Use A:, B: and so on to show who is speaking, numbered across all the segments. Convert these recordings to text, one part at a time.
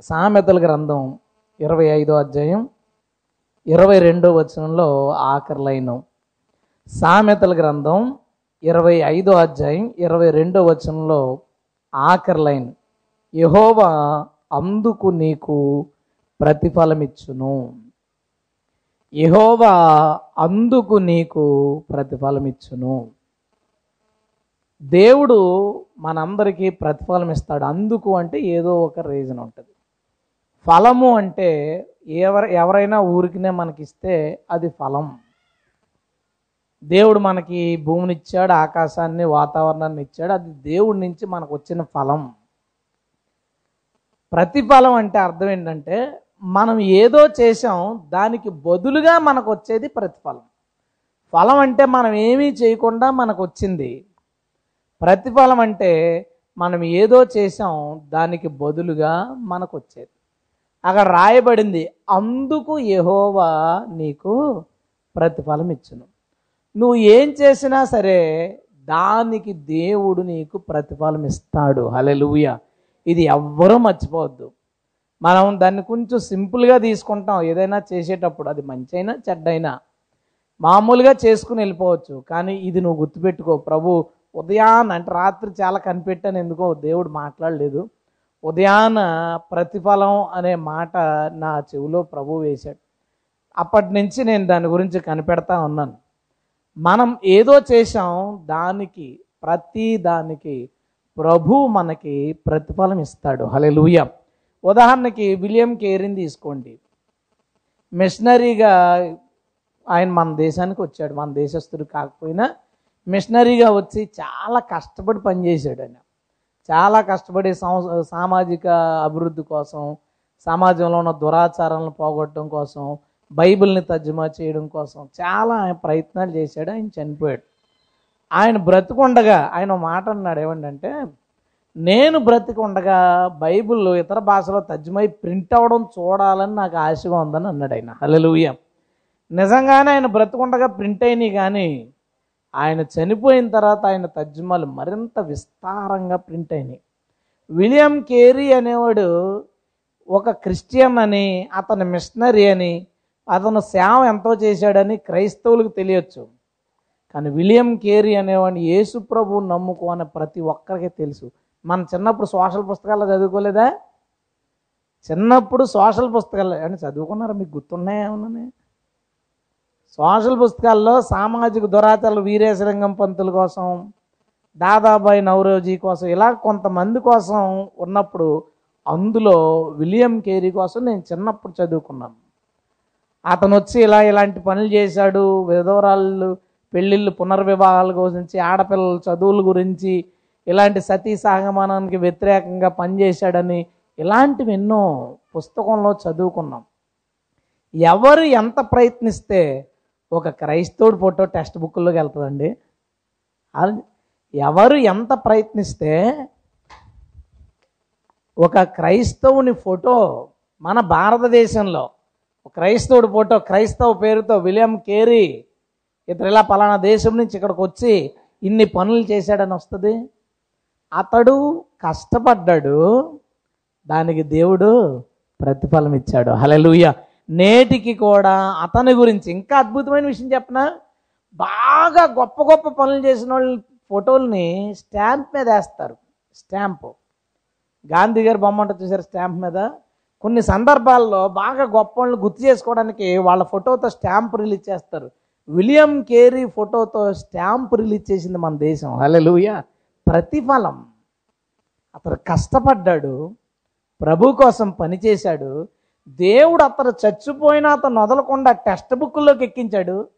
A: సామెతల గ్రంథం ఇరవై ఐదో అధ్యాయం ఇరవై రెండో వచనంలో ఆఖరి లైను. సామెతల గ్రంథం ఇరవై ఐదో అధ్యాయం ఇరవై రెండో వచనంలో ఆఖరి లైన్. యహోవా అందుకు నీకు ప్రతిఫలమిచ్చును. యహోవా అందుకు నీకు ప్రతిఫలమిచ్చును. దేవుడు మనందరికీ ప్రతిఫలం ఇస్తాడు అందుకు అంటే ఏదో ఒక రీజన్ ఉంటుంది. ఫలము అంటే ఎవరు ఎవరైనా ఊరికినే మనకిస్తే అది ఫలం. దేవుడు మనకి భూమిని ఇచ్చాడు ఆకాశాన్ని వాతావరణాన్ని ఇచ్చాడు అది దేవుడి నుంచి మనకు వచ్చిన ఫలం ప్రతిఫలం అంటే అర్థం ఏంటంటే మనం ఏదో చేసాం దానికి బదులుగా మనకు వచ్చేది ప్రతిఫలం ఫలం అంటే మనం ఏమీ చేయకుండా మనకు వచ్చింది ప్రతిఫలం అంటే మనం ఏదో చేసాం దానికి బదులుగా మనకు వచ్చేది అక్కడ రాయబడింది అందుకు యెహోవా నీకు ప్రతిఫలం ఇచ్చును నువ్వు ఏం చేసినా సరే దానికి దేవుడు నీకు ప్రతిఫలం ఇస్తాడు హలెలుయ ఇది ఎవ్వరూ మర్చిపోవద్దు. మనం దాన్ని కొంచెం సింపుల్గా తీసుకుంటాం. ఏదైనా చేసేటప్పుడు అది మంచి అయినా చెడ్డైనా. మామూలుగా చేసుకుని వెళ్ళిపోవచ్చు. కానీ ఇది నువ్వు గుర్తుపెట్టుకో. ప్రభు ఉదయాన్న అంటే రాత్రి చాలా కనిపెట్టాను. ఎందుకో దేవుడు మాట్లాడలేదు. ఉదయాన ప్రతిఫలం అనే మాట నా చెవిలో ప్రభు వేశాడు. అప్పటి నుంచి నేను దాని గురించి కనిపెడతా ఉన్నాను. మనం ఏదో చేసాం దానికి ప్రతి దానికి ప్రభు మనకి ప్రతిఫలం ఇస్తాడు. హలే ఉదాహరణకి విలియం కేరీని తీసుకోండి. మిషనరీగా ఆయన మన దేశానికి వచ్చాడు. మన దేశస్తుడు కాకపోయినా మిషనరీగా వచ్చి చాలా కష్టపడి పనిచేశాడు ఆయన. చాలా కష్టపడి సం- సామాజిక అభివృద్ధి కోసం సమాజంలో ఉన్న దురాచారాలను పోగొట్టడం కోసం బైబిల్ని తర్జుమా చేయడం కోసం చాలా ఆయన ప్రయత్నాలు చేశాడు ఆయన చనిపోయాడు. ఆయన బ్రతికుండగా ఆయన మాట అన్నాడు ఏమంటే నేను బ్రతికుండగా బైబిల్ ఇతర భాషలో తర్జుమై ప్రింట్ అవ్వడం చూడాలని నాకు ఆశగా ఉందని అన్నాడు ఆయన. హలలుయ్యం నిజంగానే ఆయన బ్రతికుండగా ప్రింట్ అయినాయి కానీ ఆయన చనిపోయిన తర్వాత ఆయన తర్జుమాలు మరింత విస్తారంగా ప్రింట్ అయినాయి. విలియం కేరీ అనేవాడు ఒక క్రిస్టియన్ అని అతను మిషనరీ అని అతను సేవ ఎంతో చేశాడని క్రైస్తవులకు తెలియచ్చు. కానీ విలియం కేరీ అనేవాడిని యేసు ప్రభు నమ్ముకోని ప్రతి ఒక్కరికి తెలుసు. మన చిన్నప్పుడు సోషల్ పుస్తకాలు చదువుకోలేదా? చిన్నప్పుడు సోషల్ పుస్తకాలు అంటే చదువుకున్నారా? మీకు గుర్తున్నాయా ఏమన్నా? సోషల్ పుస్తకాల్లో సామాజిక దురాచారాలు వీరేశలింగం పంతుల కోసం దాదాబాయి నవరోజీ కోసం ఇలా కొంతమంది కోసం ఉన్నప్పుడు అందులో విలియం కేరీ కోసం నేను చిన్నప్పుడు చదువుకున్నాను. అతను వచ్చి ఇలా ఇలాంటి పనులు చేశాడు విధవరాళ్ళు పెళ్ళిళ్ళు పునర్వివాహాల గురించి ఆడపిల్లల చదువుల గురించి ఇలాంటి సతీ సాగమానానికి వ్యతిరేకంగా పనిచేశాడని ఇలాంటివి ఎన్నో పుస్తకంలో చదువుకున్నాం. ఎవరు ఎంత ప్రయత్నిస్తే ఒక క్రైస్తవుడు ఫోటో టెక్స్ట్ బుక్లోకి వెళ్తుందండి. ఎవరు ఎంత ప్రయత్నిస్తే ఒక క్రైస్తవుని ఫోటో మన భారతదేశంలో క్రైస్తవుడు ఫోటో క్రైస్తవ పేరుతో విలియం కేరీ ఇతరు ఇలా పలానా దేశం నుంచి ఇక్కడికి వచ్చి ఇన్ని పనులు చేశాడని వస్తుంది? అతడు కష్టపడ్డాడు దానికి దేవుడు ప్రతిఫలం ఇచ్చాడు హలెలుయ నేటికి కూడా అతని గురించి ఇంకా అద్భుతమైన విషయం చెప్పనా? బాగా గొప్ప గొప్ప పనులు చేసిన వాళ్ళ ఫోటోల్ని స్టాంప్ మీద వేస్తారు. స్టాంపు. గాంధీ గారి బొమ్మ ఉంటుంది చూసారు స్టాంప్ మీద? కొన్ని సందర్భాల్లో బాగా గొప్ప వాళ్ళని గుర్తు చేసుకోవడానికి వాళ్ళ ఫోటోతో స్టాంప్ రిలీజ్ చేస్తారు. విలియం కేరీ ఫోటోతో స్టాంప్ రిలీజ్ చేసింది మన దేశం. హల్లెలూయా. ప్రతిఫలం. అతను కష్టపడ్డాడు. ప్రభు కోసం పనిచేశాడు దేవుడు అతను చచ్చిపోయినా అతను వదలకుండా టెక్స్ట్ బుక్లోకి ఎక్కించాడు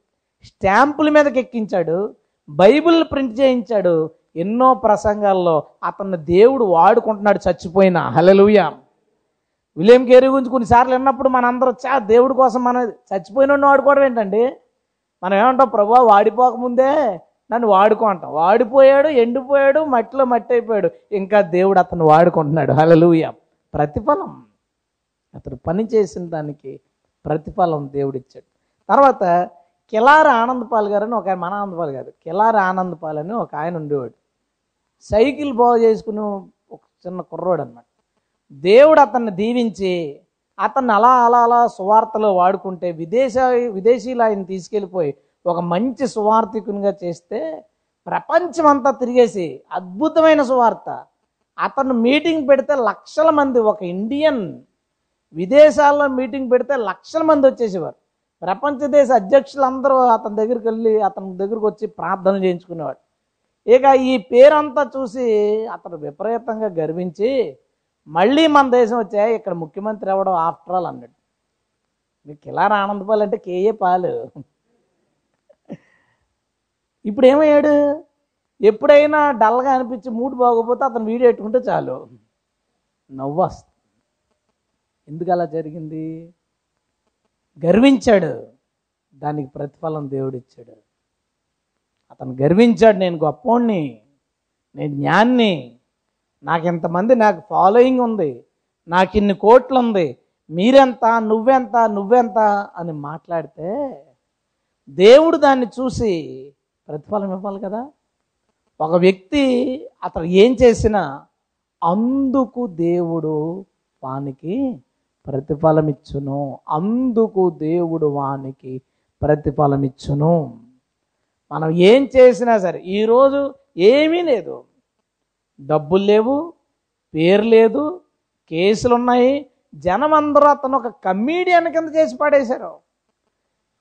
A: స్టాంపుల మీదకి ఎక్కించాడు బైబిల్ ప్రింట్ చేయించాడు. ఎన్నో ప్రసంగాల్లో అతన్ని దేవుడు వాడుకుంటున్నాడు చచ్చిపోయినా. హల్లెలూయా. విలియం కేరీ గురించి కొన్నిసార్లు విన్నప్పుడు మనందరూ చా దేవుడి కోసం మన చచ్చిపోయిన వాడుకోవడం ఏంటండి? మనం ఏమంటాం ప్రభు వాడిపోకముందే నన్ను వాడుకో అంటాం. వాడిపోయాడు ఎండిపోయాడు మట్టిలో మట్టి అయిపోయాడు. ఇంకా దేవుడు అతను వాడుకుంటున్నాడు. హల్లెలూయా. ప్రతిఫలం. అతడు పని చేసిన దానికి ప్రతిఫలం దేవుడిచ్చాడు. తర్వాత కిలార ఆనందపాల్ గారు అని ఒక ఆయన మన ఆనందపాల్ గారు కిలార ఆనందపాల్ అని ఒక ఆయన ఉండేవాడు. సైకిల్ బాగు చేసుకుని ఒక చిన్న కుర్రోడు అనమాట దేవుడు అతన్ని దీవించి అతన్ని అలా అలా అలా సువార్తలో వాడుకుంటే విదేశ విదేశీలు ఆయన తీసుకెళ్ళిపోయి ఒక మంచి సువార్థికునిగా చేస్తే ప్రపంచమంతా తిరిగేసి అద్భుతమైన సువార్త. అతను మీటింగ్ పెడితే లక్షల మంది ఒక ఇండియన్ విదేశాల్లో మీటింగ్ పెడితే లక్షల మంది వచ్చేసేవారు. ప్రపంచ దేశ అధ్యక్షులందరూ అతని దగ్గరికి వెళ్ళి అతని దగ్గరకు వచ్చి ప్రార్థన చేయించుకునేవాడు ఇక ఈ పేరంతా చూసి అతను విపరీతంగా గర్వించి మళ్ళీ మన దేశం వచ్చే ఇక్కడ ముఖ్యమంత్రి అవ్వడం ఆఫ్టర్ ఆల్ అన్నాడు. మీకు కిలార ఆనందపాలు అంటే కేఏ పాలు. ఇప్పుడు ఏమయ్యాడు? ఎప్పుడైనా డల్గా అనిపించి మూడు బాగోపోతే అతను వీడియో పెట్టుకుంటే చాలు. నవ్వు వస్తుంది. ఎందుకు అలా జరిగింది? గర్వించాడు. దానికి ప్రతిఫలం దేవుడు ఇచ్చాడు అతను గర్వించాడు. నేను గొప్పోణ్ణి నేను జ్ఞాన్ని. నాకు ఇంతమంది నాకు ఫాలోయింగ్ ఉంది. నాకు ఇన్ని కోట్లు ఉంది మీరెంత? నువ్వెంత? నువ్వెంత? అని మాట్లాడితే దేవుడు దాన్ని చూసి ప్రతిఫలం ఇవ్వాలి కదా. ఒక వ్యక్తి అతను ఏం చేసినా అందుకు దేవుడు వానికి ప్రతిఫలమిచ్చును. అందుకు దేవుడు వానికి ప్రతిఫలమిచ్చును. మనం ఏం చేసినా సరే ఈరోజు ఏమీ లేదు. డబ్బులు లేవు పేరు లేదు కేసులు ఉన్నాయి. జనం అందరూ అతను ఒక కమీడియన్ కింద చేసి పడేశారు.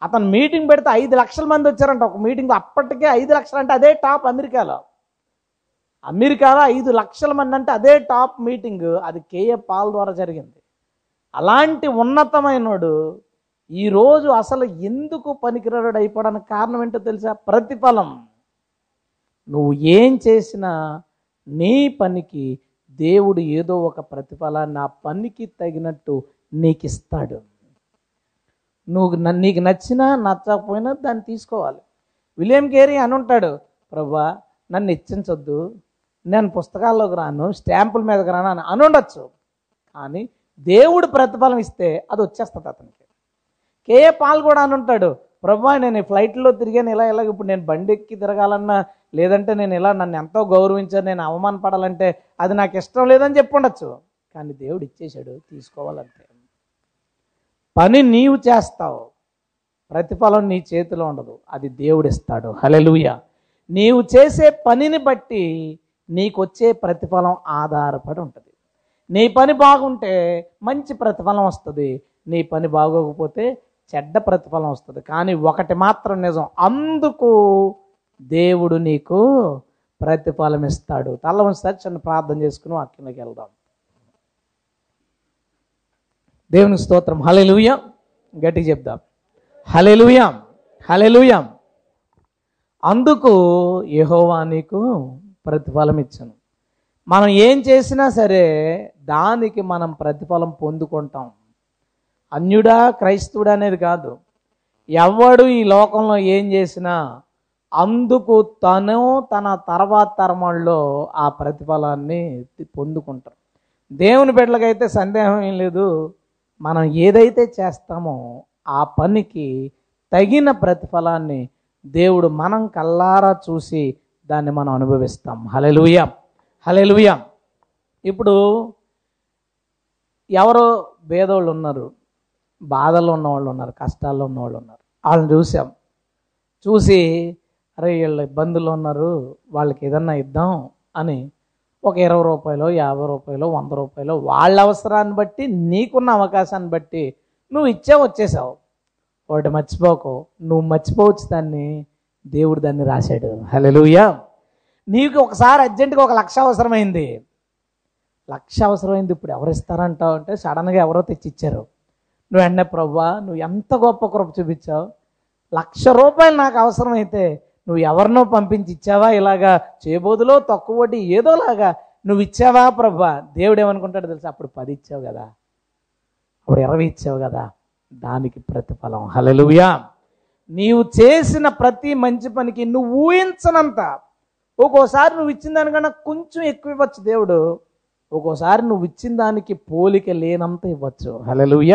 A: అతను మీటింగ్ పెడితే ఐదు లక్షల మంది వచ్చారంట. ఒక మీటింగ్ అప్పటికే ఐదు లక్షలు అంటే అదే టాప్ అమెరికాలో. అమెరికాలో ఐదు లక్షల మంది అంటే అదే టాప్ మీటింగ్. అది కేఏ పాల్ ద్వారా జరిగింది. అలాంటి ఉన్నతమైనడు ఈరోజు అసలు ఎందుకు పనికిరాడు అయిపోవడానికి కారణం ఏంటో తెలుసా? ప్రతిఫలం. నువ్వు ఏం చేసినా నీ పనికి దేవుడు ఏదో ఒక ప్రతిఫలాన్ని ఆ పనికి తగినట్టు నీకు ఇస్తాడు నువ్వు నీకు నచ్చినా నచ్చకపోయినా దాన్ని తీసుకోవాలి. విలియం కేరీ అని ఉంటాడు. ప్రభా నన్ను హెచ్చించొద్దు నేను పుస్తకాల్లోకి రాను స్టాంపుల మీదకి రాను అని ఉండొచ్చు. కానీ దేవుడు ప్రతిఫలం ఇస్తే అది వచ్చేస్తుంది అతనికి. కేఏ పాల్ కూడా అని ఉంటాడు ప్రభా నేను ఈ ఫ్లైట్లో తిరిగాను ఇలా ఇలా ఇప్పుడు నేను బండి ఎక్కి తిరగాలన్నా లేదంటే నేను ఇలా నన్ను ఎంతో గౌరవించాను నేను అవమానపడాలంటే అది నాకు ఇష్టం లేదని చెప్పుండొచ్చు కానీ దేవుడు ఇచ్చేశాడు తీసుకోవాలంటే. పని నీవు చేస్తావు ప్రతిఫలం నీ చేతిలో ఉండదు అది దేవుడిస్తాడు హలెలుయ నీవు చేసే పనిని బట్టి నీకు వచ్చే ప్రతిఫలం ఆధారపడి ఉంటుంది. నీ పని బాగుంటే మంచి ప్రతిఫలం వస్తుంది. నీ పని బాగోకపోతే చెడ్డ ప్రతిఫలం వస్తుంది. కానీ ఒకటి మాత్రం నిజం అందుకు దేవుడు నీకు ప్రతిఫలం ఇస్తాడు. తల్ల ఉంచుతారు చిన్న ప్రార్థన చేసుకుని వాక్యంలోకి వెళ్దాం. దేవుని స్తోత్రం. హలెలుయ గట్టి చెప్దాం. హలెలుయాం హలెలుయాం అందుకు యహోవా నీకు ప్రతిఫలం ఇచ్చను. మనం ఏం చేసినా సరే దానికి మనం ప్రతిఫలం పొందుకుంటాం. అన్యుడా క్రైస్తవుడా అనేది కాదు. ఎవడు ఈ లోకంలో ఏం చేసినా అందుకు తను తన తర్వాత తరమల్లో ఆ ప్రతిఫలాన్ని పొందుకుంటారు దేవుని బిడ్డలకైతే సందేహం ఏం లేదు. మనం ఏదైతే చేస్తామో ఆ పనికి తగిన ప్రతిఫలాన్ని దేవుడు మనం కల్లారా చూసి దాన్ని మనం అనుభవిస్తాం. హలెలుయ హలెలుయ ఇప్పుడు ఎవరో భేదోళ్ళు ఉన్నారు బాధల్లో ఉన్నవాళ్ళు ఉన్నారు కష్టాల్లో ఉన్నవాళ్ళు ఉన్నారు. వాళ్ళని చూసాం చూసి అరే వీళ్ళు ఇబ్బందుల్లో ఉన్నారు వాళ్ళకి ఏదన్నా ఇద్దాం అని ఒక ఇరవై రూపాయలు యాభై రూపాయలు వంద రూపాయలు వాళ్ళ అవసరాన్ని బట్టి నీకున్న అవకాశాన్ని బట్టి నువ్వు ఇచ్చే వచ్చేసావు. ఒకటి మర్చిపోకు. నువ్వు మర్చిపోవచ్చు దాన్ని. దేవుడు దాన్ని రాశాడు. హలో నీకు ఒకసారి అర్జెంటుగా ఒక లక్ష అవసరమైంది. లక్ష అవసరమైంది ఇప్పుడు ఎవరు ఇస్తారంటావు అంటే సడన్గా ఎవరో తెచ్చి ఇచ్చారు నువ్వు వెంటనే ప్రభా నువ్వు ఎంత గొప్ప కృప చూపించావు? లక్ష రూపాయలు నాకు అవసరమైతే నువ్వు ఎవరినో పంపించి ఇచ్చావా? ఇలాగా చేయబోదులో తక్కువ వడ్డీ ఏదోలాగా నువ్వు ఇచ్చావా ప్రభా దేవుడు ఏమనుకుంటాడు తెలుసా? అప్పుడు పది ఇచ్చావు కదా. అప్పుడు ఇరవై ఇచ్చావు కదా. దానికి ప్రతిఫలం. హలలుయా నీవు చేసిన ప్రతి మంచి పనికి నువ్వు ఊహించనంత. ఒక్కోసారి నువ్వు ఇచ్చిన దానికన్నా కొంచెం ఎక్కువ ఇవ్వచ్చు దేవుడు. ఒక్కోసారి నువ్వు ఇచ్చిన దానికి పోలిక లేనంత ఇవ్వచ్చు. హలలుయ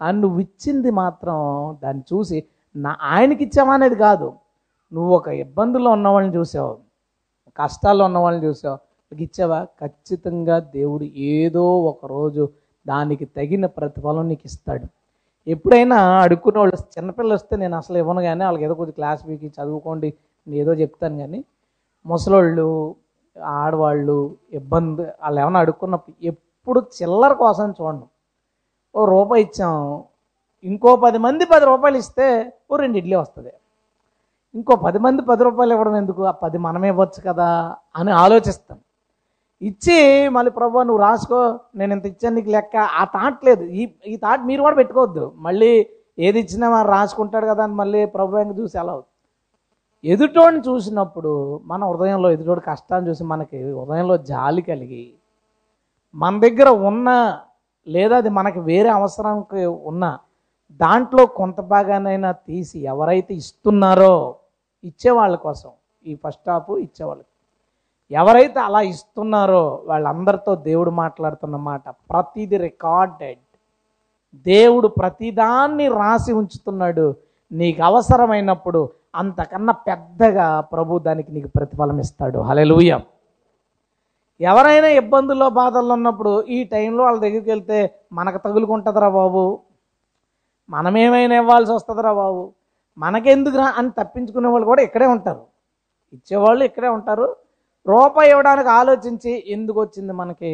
A: కానీ నువ్వు ఇచ్చింది మాత్రం దాన్ని చూసి నా ఆయనకి ఇచ్చావా? అనేది కాదు. నువ్వు ఒక ఇబ్బందుల్లో ఉన్న వాళ్ళని చూసావు. కష్టాల్లో ఉన్న వాళ్ళని చూసావు. ఇచ్చావా? ఖచ్చితంగా దేవుడు ఏదో ఒక రోజు దానికి తగిన ప్రతిఫలం నీకు ఇస్తాడు. ఎప్పుడైనా అడుక్కునే వాళ్ళు చిన్నపిల్లలు వస్తే నేను అసలు ఇవ్వను కానీ వాళ్ళకి ఏదో కొద్దిగా క్లాస్ వీకి చదువుకోండి నేను ఏదో చెప్తాను కానీ ముసలోళ్ళు ఆడవాళ్ళు ఇబ్బంది వాళ్ళు ఏమైనా అడుక్కున్నప్పుడు ఎప్పుడు చిల్లర కోసం చూడండి. ఓ రూపాయి ఇచ్చాం ఇంకో పది మంది పది రూపాయలు ఇస్తే ఓ రెండు ఇడ్లీ వస్తుంది. ఇంకో పది మంది పది రూపాయలు ఇవ్వడం ఎందుకు? ఆ పది మనమే ఇవ్వచ్చు కదా అని ఆలోచిస్తాం. ఇచ్చి మళ్ళీ ప్రభు నువ్వు రాసుకో నేను ఇంత ఇచ్చాను నీకు లెక్క. ఆ థాట్ లేదు. ఈ ఈ థాట్ మీరు కూడా పెట్టుకోవద్దు. మళ్ళీ ఏది ఇచ్చినా రాసుకుంటాడు కదా అని మళ్ళీ ప్రభు ఇంకా చూసి ఎలా అవుతుంది. ఎదుటోడిని చూసినప్పుడు మన హృదయంలో ఎదుటోడి కష్టాన్ని చూసి మనకి హృదయంలో జాలి కలిగి మన దగ్గర ఉన్న లేదా అది మనకి వేరే అవసరానికి ఉన్న దాంట్లో కొంత భాగానైనా తీసి ఎవరైతే ఇస్తున్నారో ఇచ్చేవాళ్ళ కోసం ఈ ఫస్ట్ హాఫ్ ఇచ్చేవాళ్ళకి ఎవరైతే అలా ఇస్తున్నారో వాళ్ళందరితో దేవుడు మాట్లాడుతున్న మాట ప్రతిది రికార్డెడ్. దేవుడు ప్రతిదాన్ని రాసి ఉంచుతున్నాడు. నీకు అవసరమైనప్పుడు అంతకన్నా పెద్దగా ప్రభు దానికి నీకు ప్రతిఫలం ఇస్తాడు. హలెలుయ ఎవరైనా ఇబ్బందుల్లో బాధల్లో ఉన్నప్పుడు ఈ టైంలో వాళ్ళ దగ్గరికి వెళ్తే మనకు తగులుకుంటుందిరా బాబు. మనమేమైనా ఇవ్వాల్సి వస్తుందిరా బాబు. మనకెందుకురా అని తప్పించుకునే వాళ్ళు కూడా ఇక్కడే ఉంటారు. ఇచ్చేవాళ్ళు ఇక్కడే ఉంటారు. రూపాయి ఇవ్వడానికి ఆలోచించి ఎందుకు వచ్చింది మనకి?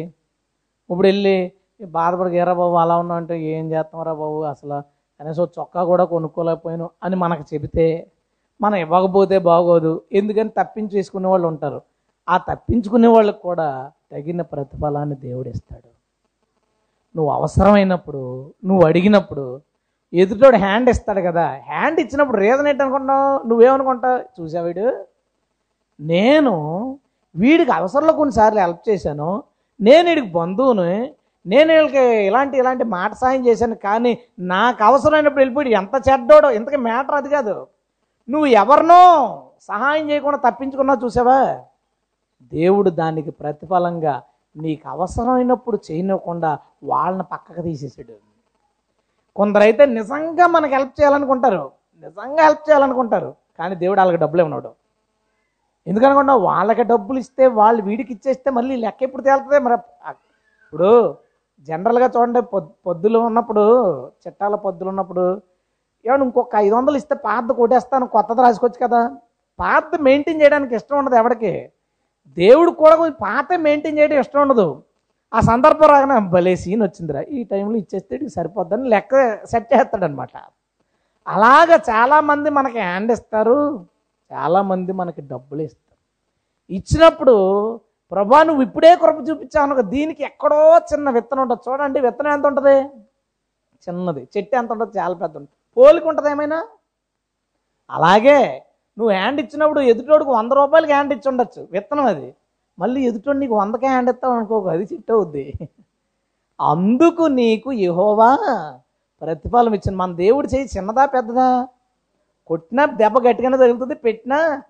A: ఇప్పుడు వెళ్ళి బాధపడి బాబు అలా ఉన్నావు అంటే ఏం చేస్తాంరా బాబు? అసలు కనీసం చొక్కా కూడా కొనుక్కోలేకపోయాను అని మనకు చెబితే మనం ఇవ్వకపోతే బాగోదు. ఎందుకని తప్పించేసుకునే వాళ్ళు ఉంటారు. ఆ తప్పించుకునే వాళ్ళకి కూడా తగిన ప్రతిఫలాన్ని దేవుడు ఇస్తాడు. నువ్వు అవసరమైనప్పుడు నువ్వు అడిగినప్పుడు ఎదుటోడు హ్యాండ్ ఇస్తాడు కదా. హ్యాండ్ ఇచ్చినప్పుడు రీజన్ ఏంటనుకుంటావు నువ్వేమనుకుంటావు? చూసా వీడు? నేను వీడికి అవసరంలో కొన్నిసార్లు హెల్ప్ చేశాను. నేను వీడికి బంధువుని నేను వీళ్ళకి ఇలాంటి ఇలాంటి మాట సాయం చేశాను. కానీ నాకు అవసరమైనప్పుడు వెళ్ళిపోయి ఎంత చెడ్డోడో ఇంతకీ మ్యాటర్ అది కాదు. నువ్వు ఎవరినో సహాయం చేయకుండా తప్పించుకున్నా చూసావా? దేవుడు దానికి ప్రతిఫలంగా నీకు అవసరమైనప్పుడు చేయనివ్వకుండా వాళ్ళని పక్కకు తీసేసాడు కొందరైతే నిజంగా మనకు హెల్ప్ చేయాలనుకుంటారు. నిజంగా హెల్ప్ చేయాలనుకుంటారు. కానీ దేవుడు వాళ్ళకి డబ్బులు ఇవ్వనాడు. ఎందుకనుకున్నా వాళ్ళకి డబ్బులు ఇస్తే వాళ్ళు వీడికి ఇచ్చేస్తే మళ్ళీ లెక్క ఎప్పుడు తేలుతుంది? మరి ఇప్పుడు జనరల్గా చూడండి పొద్దులు ఉన్నప్పుడు చిట్టాల పొద్దులు ఉన్నప్పుడు ఏమన్నా ఇంకొక ఐదు వందలు ఇస్తే పాత కొట్టేస్తాను కొత్తది రాసుకోవచ్చు కదా. పాత మెయింటైన్ చేయడానికి ఇష్టం ఉండదు ఎవరికి దేవుడు కూడా కొంచెం పాత మెయింటైన్ చేయడం ఇష్టం ఉండదు. ఆ సందర్భం రాగానే భలే సీన్ వచ్చిందిరా. ఈ టైంలో ఇచ్చేస్తే సరిపోద్దని లెక్క సెట్ చేస్తాడనమాట అలాగ చాలామంది మనకి హ్యాండ్ ఇస్తారు. చాలామంది మనకి డబ్బులు ఇస్తారు. ఇచ్చినప్పుడు ప్రభా నువ్వు ఇప్పుడే కృప చూపించావు దీనికి ఎక్కడో చిన్న విత్తనం ఉంటుంది. చూడండి విత్తనం ఎంత ఉంటుంది? చిన్నది. చెట్టు ఎంత ఉంటుంది? చాలా పెద్ద ఉంటుంది. పోలిక ఉంటుంది ఏమైనా అలాగే నువ్వు హ్యాండ్ ఇచ్చినప్పుడు ఎదుటోడికి వంద రూపాయలకి హ్యాండ్ ఇచ్చి ఉండొచ్చు. విత్తనం అది. మళ్ళీ ఎదుటోడు నీకు వందకే హ్యాండ్ ఇస్తావు అనుకోకు. అది చిట్ అవుద్ది. అందుకు నీకు యహోవా ప్రతిఫలం ఇచ్చింది మన దేవుడు చేయి చిన్నదా పెద్దదా? కొట్టినా దెబ్బ గట్టిగానే తగులుతుంది పెట్టినా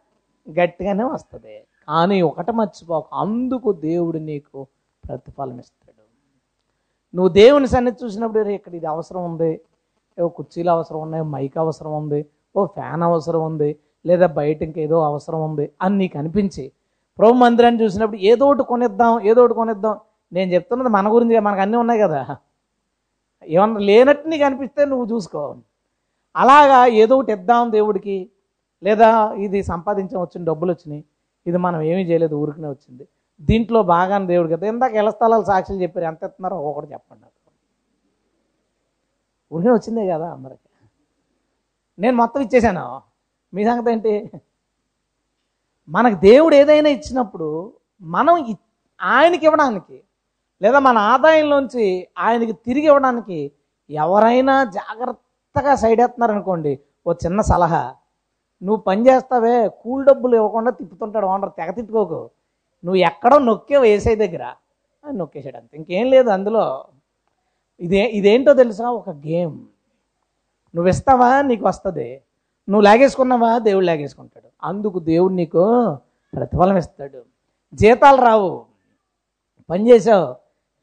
A: గట్టిగానే వస్తుంది. కానీ ఒకటి మర్చిపోక. అందుకు దేవుడు నీకు ప్రతిఫలం ఇస్తాడు. నువ్వు దేవుని సన్నిధి చూసినప్పుడు ఇక్కడ ఇది అవసరం ఉంది. ఓ కుర్చీలు అవసరం ఉన్నాయి మైక్ అవసరం ఉంది ఓ ఫ్యాన్ అవసరం ఉంది లేదా బయట ఇంకేదో అవసరం ఉంది అని నీకు అనిపించి ప్రభు మందిరాన్ని చూసినప్పుడు ఏదో ఒకటి కొనిద్దాం ఏదో ఒకటి కొనిద్దాం. నేను చెప్తున్నది మన గురించి మనకు అన్నీ ఉన్నాయి కదా. ఏమన్నా లేనట్టు నీకు అనిపిస్తే నువ్వు చూసుకో. అలాగా ఏదో ఒకటి ఇద్దాం దేవుడికి లేదా ఇది సంపాదించడం వచ్చిన డబ్బులు వచ్చినాయి ఇది మనం ఏమీ చేయలేదు ఊరికనే వచ్చింది. దీంట్లో బాగానే దేవుడు కదా ఇందాక ఇళ్ళ స్థలాలు సాక్షులు చెప్పారు ఎంత ఇస్తున్నారో ఒకటి చెప్పండి. ఊరికే వచ్చిందే కదా అందరికి. నేను మొత్తం ఇచ్చేసాను? మీ సంగతి ఏంటి? మనకు దేవుడు ఏదైనా ఇచ్చినప్పుడు మనం ఆయనకి ఇవ్వడానికి లేదా మన ఆదాయంలోంచి ఆయనకి తిరిగి ఇవ్వడానికి ఎవరైనా జాగ్రత్తగా సైడ్ వేస్తున్నారనుకోండి ఓ చిన్న సలహా. నువ్వు పని చేస్తావే కూల్ డబ్బులు ఇవ్వకుండా తిప్పుతుంటాడు ఓనర్ తెగ తిట్టుకోకు. నువ్వు ఎక్కడో నొక్కేవు వేసే దగ్గర అని నొక్కేసాడు అంతే. ఇంకేం లేదు అందులో. ఇదే ఇదేంటో తెలుసా? ఒక గేమ్. నువ్వు ఇస్తావా నీకు వస్తుంది. నువ్వు లాగేసుకున్నావా? దేవుడు లాగేసుకుంటాడు. అందుకు దేవుడు నీకు ప్రతిఫలం ఇస్తాడు. జీతాలు రావు. పని చేసావు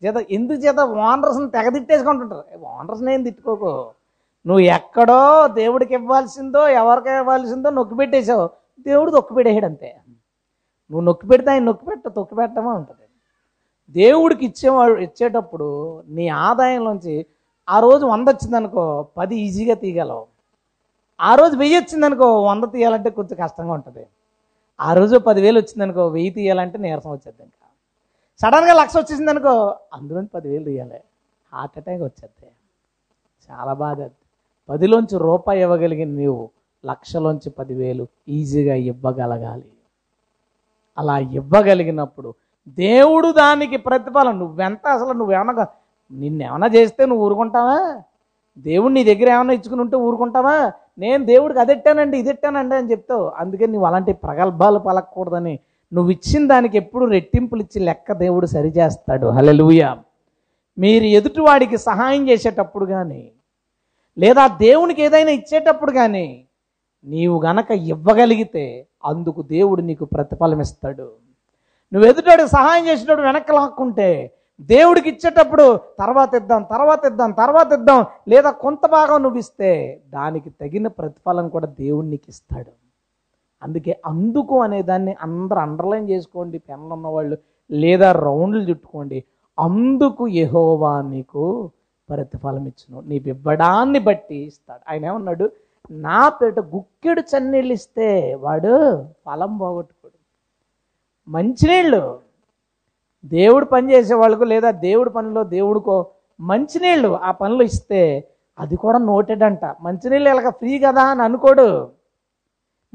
A: జీతం ఎందుకు చేత ఓనర్స్ని తెగ తిట్టేసుకుంటుంటారు ఓనర్స్ని ఏం తిట్టుకోకు. నువ్వు ఎక్కడో దేవుడికి ఇవ్వాల్సిందో ఎవరికి ఇవ్వాల్సిందో నొక్కి పెట్టేశావు. దేవుడు తొక్కి పెట్టేసాడు అంతే. నువ్వు నొక్కి పెడితే ఆయన నొక్కి పెట్ట తొక్కి పెట్టడమే ఉంటుంది. దేవుడికి ఇచ్చేవాడు ఇచ్చేటప్పుడు నీ ఆదాయంలోంచి ఆ రోజు వంద వచ్చిందనుకో పది ఈజీగా తీయగలవు. ఆ రోజు వెయ్యి వచ్చిందనుకో వంద తీయాలంటే కొంచెం కష్టంగా ఉంటుంది. ఆ రోజు పదివేలు వచ్చిందనుకో వెయ్యి తీయాలంటే నీరసం వచ్చేది ఇంకా. సడన్గా లక్ష వచ్చేసింది అనుకో అందులో పదివేలు తీయాలి. హార్ట్ అటాక్ వచ్చేది చాలా బాధ. పదిలోంచి రూపాయి ఇవ్వగలిగిన నీవు లక్షలోంచి పదివేలు ఈజీగా ఇవ్వగలగాలి. అలా ఇవ్వగలిగినప్పుడు దేవుడు దానికి ప్రతిఫలం. నువ్వెంత అసలు నువ్వేమన్నా నిన్నేమన్నా చేస్తే నువ్వు ఊరుకుంటావా? దేవుడు నీ దగ్గర ఏమైనా ఇచ్చుకుని ఉంటే ఊరుకుంటావా? నేను దేవుడికి అదెట్టానండి ఇదెట్టానండి అని చెప్తావు. అందుకే నువ్వు అలాంటి ప్రగల్భాలు పలకూడదని నువ్వు ఇచ్చిన దానికి ఎప్పుడు రెట్టింపులు ఇచ్చి లెక్క దేవుడు సరిచేస్తాడు హల్లెలూయ. మీరు ఎదుటివాడికి సహాయం చేసేటప్పుడు కానీ లేదా దేవునికి ఏదైనా ఇచ్చేటప్పుడు కానీ నీవు గనక ఇవ్వగలిగితే అందుకు దేవుడు నీకు ప్రతిఫలం ఇస్తాడు. నువ్వు ఎదుటాడికి సహాయం చేసేటప్పుడు వెనక్కి లాక్కుంటే దేవుడికి ఇచ్చేటప్పుడు తర్వాత ఇద్దాం తర్వాత ఇద్దాం తర్వాత ఇద్దాం లేదా కొంత భాగం నువ్వు ఇస్తే దానికి తగిన ప్రతిఫలం కూడా దేవుడు నీకు ఇస్తాడు. అందుకే అందుకు అనే దాన్ని అందరూ అండర్లైన్ చేసుకోండి పెన్లు ఉన్నవాళ్ళు లేదా రౌండ్లు చుట్టుకోండి. అందుకు యహోవా నీకు ప్రతిఫలం ఇచ్చును. నీ ఇవ్వడాన్ని బట్టి ఇస్తాడు. ఆయన ఏమన్నాడు? నా పేట గుక్కెడు చన్నీళ్ళు ఇస్తే వాడు ఫలం పోగొట్టుకోడు. మంచినీళ్ళు. దేవుడు పని చేసే వాళ్ళకు లేదా దేవుడి పనిలో దేవుడికో మంచినీళ్ళు ఆ పనులు ఇస్తే అది కూడా నోటెడ్ అంట. మంచినీళ్ళు ఇలాగ ఫ్రీ కదా అని అనుకోడు.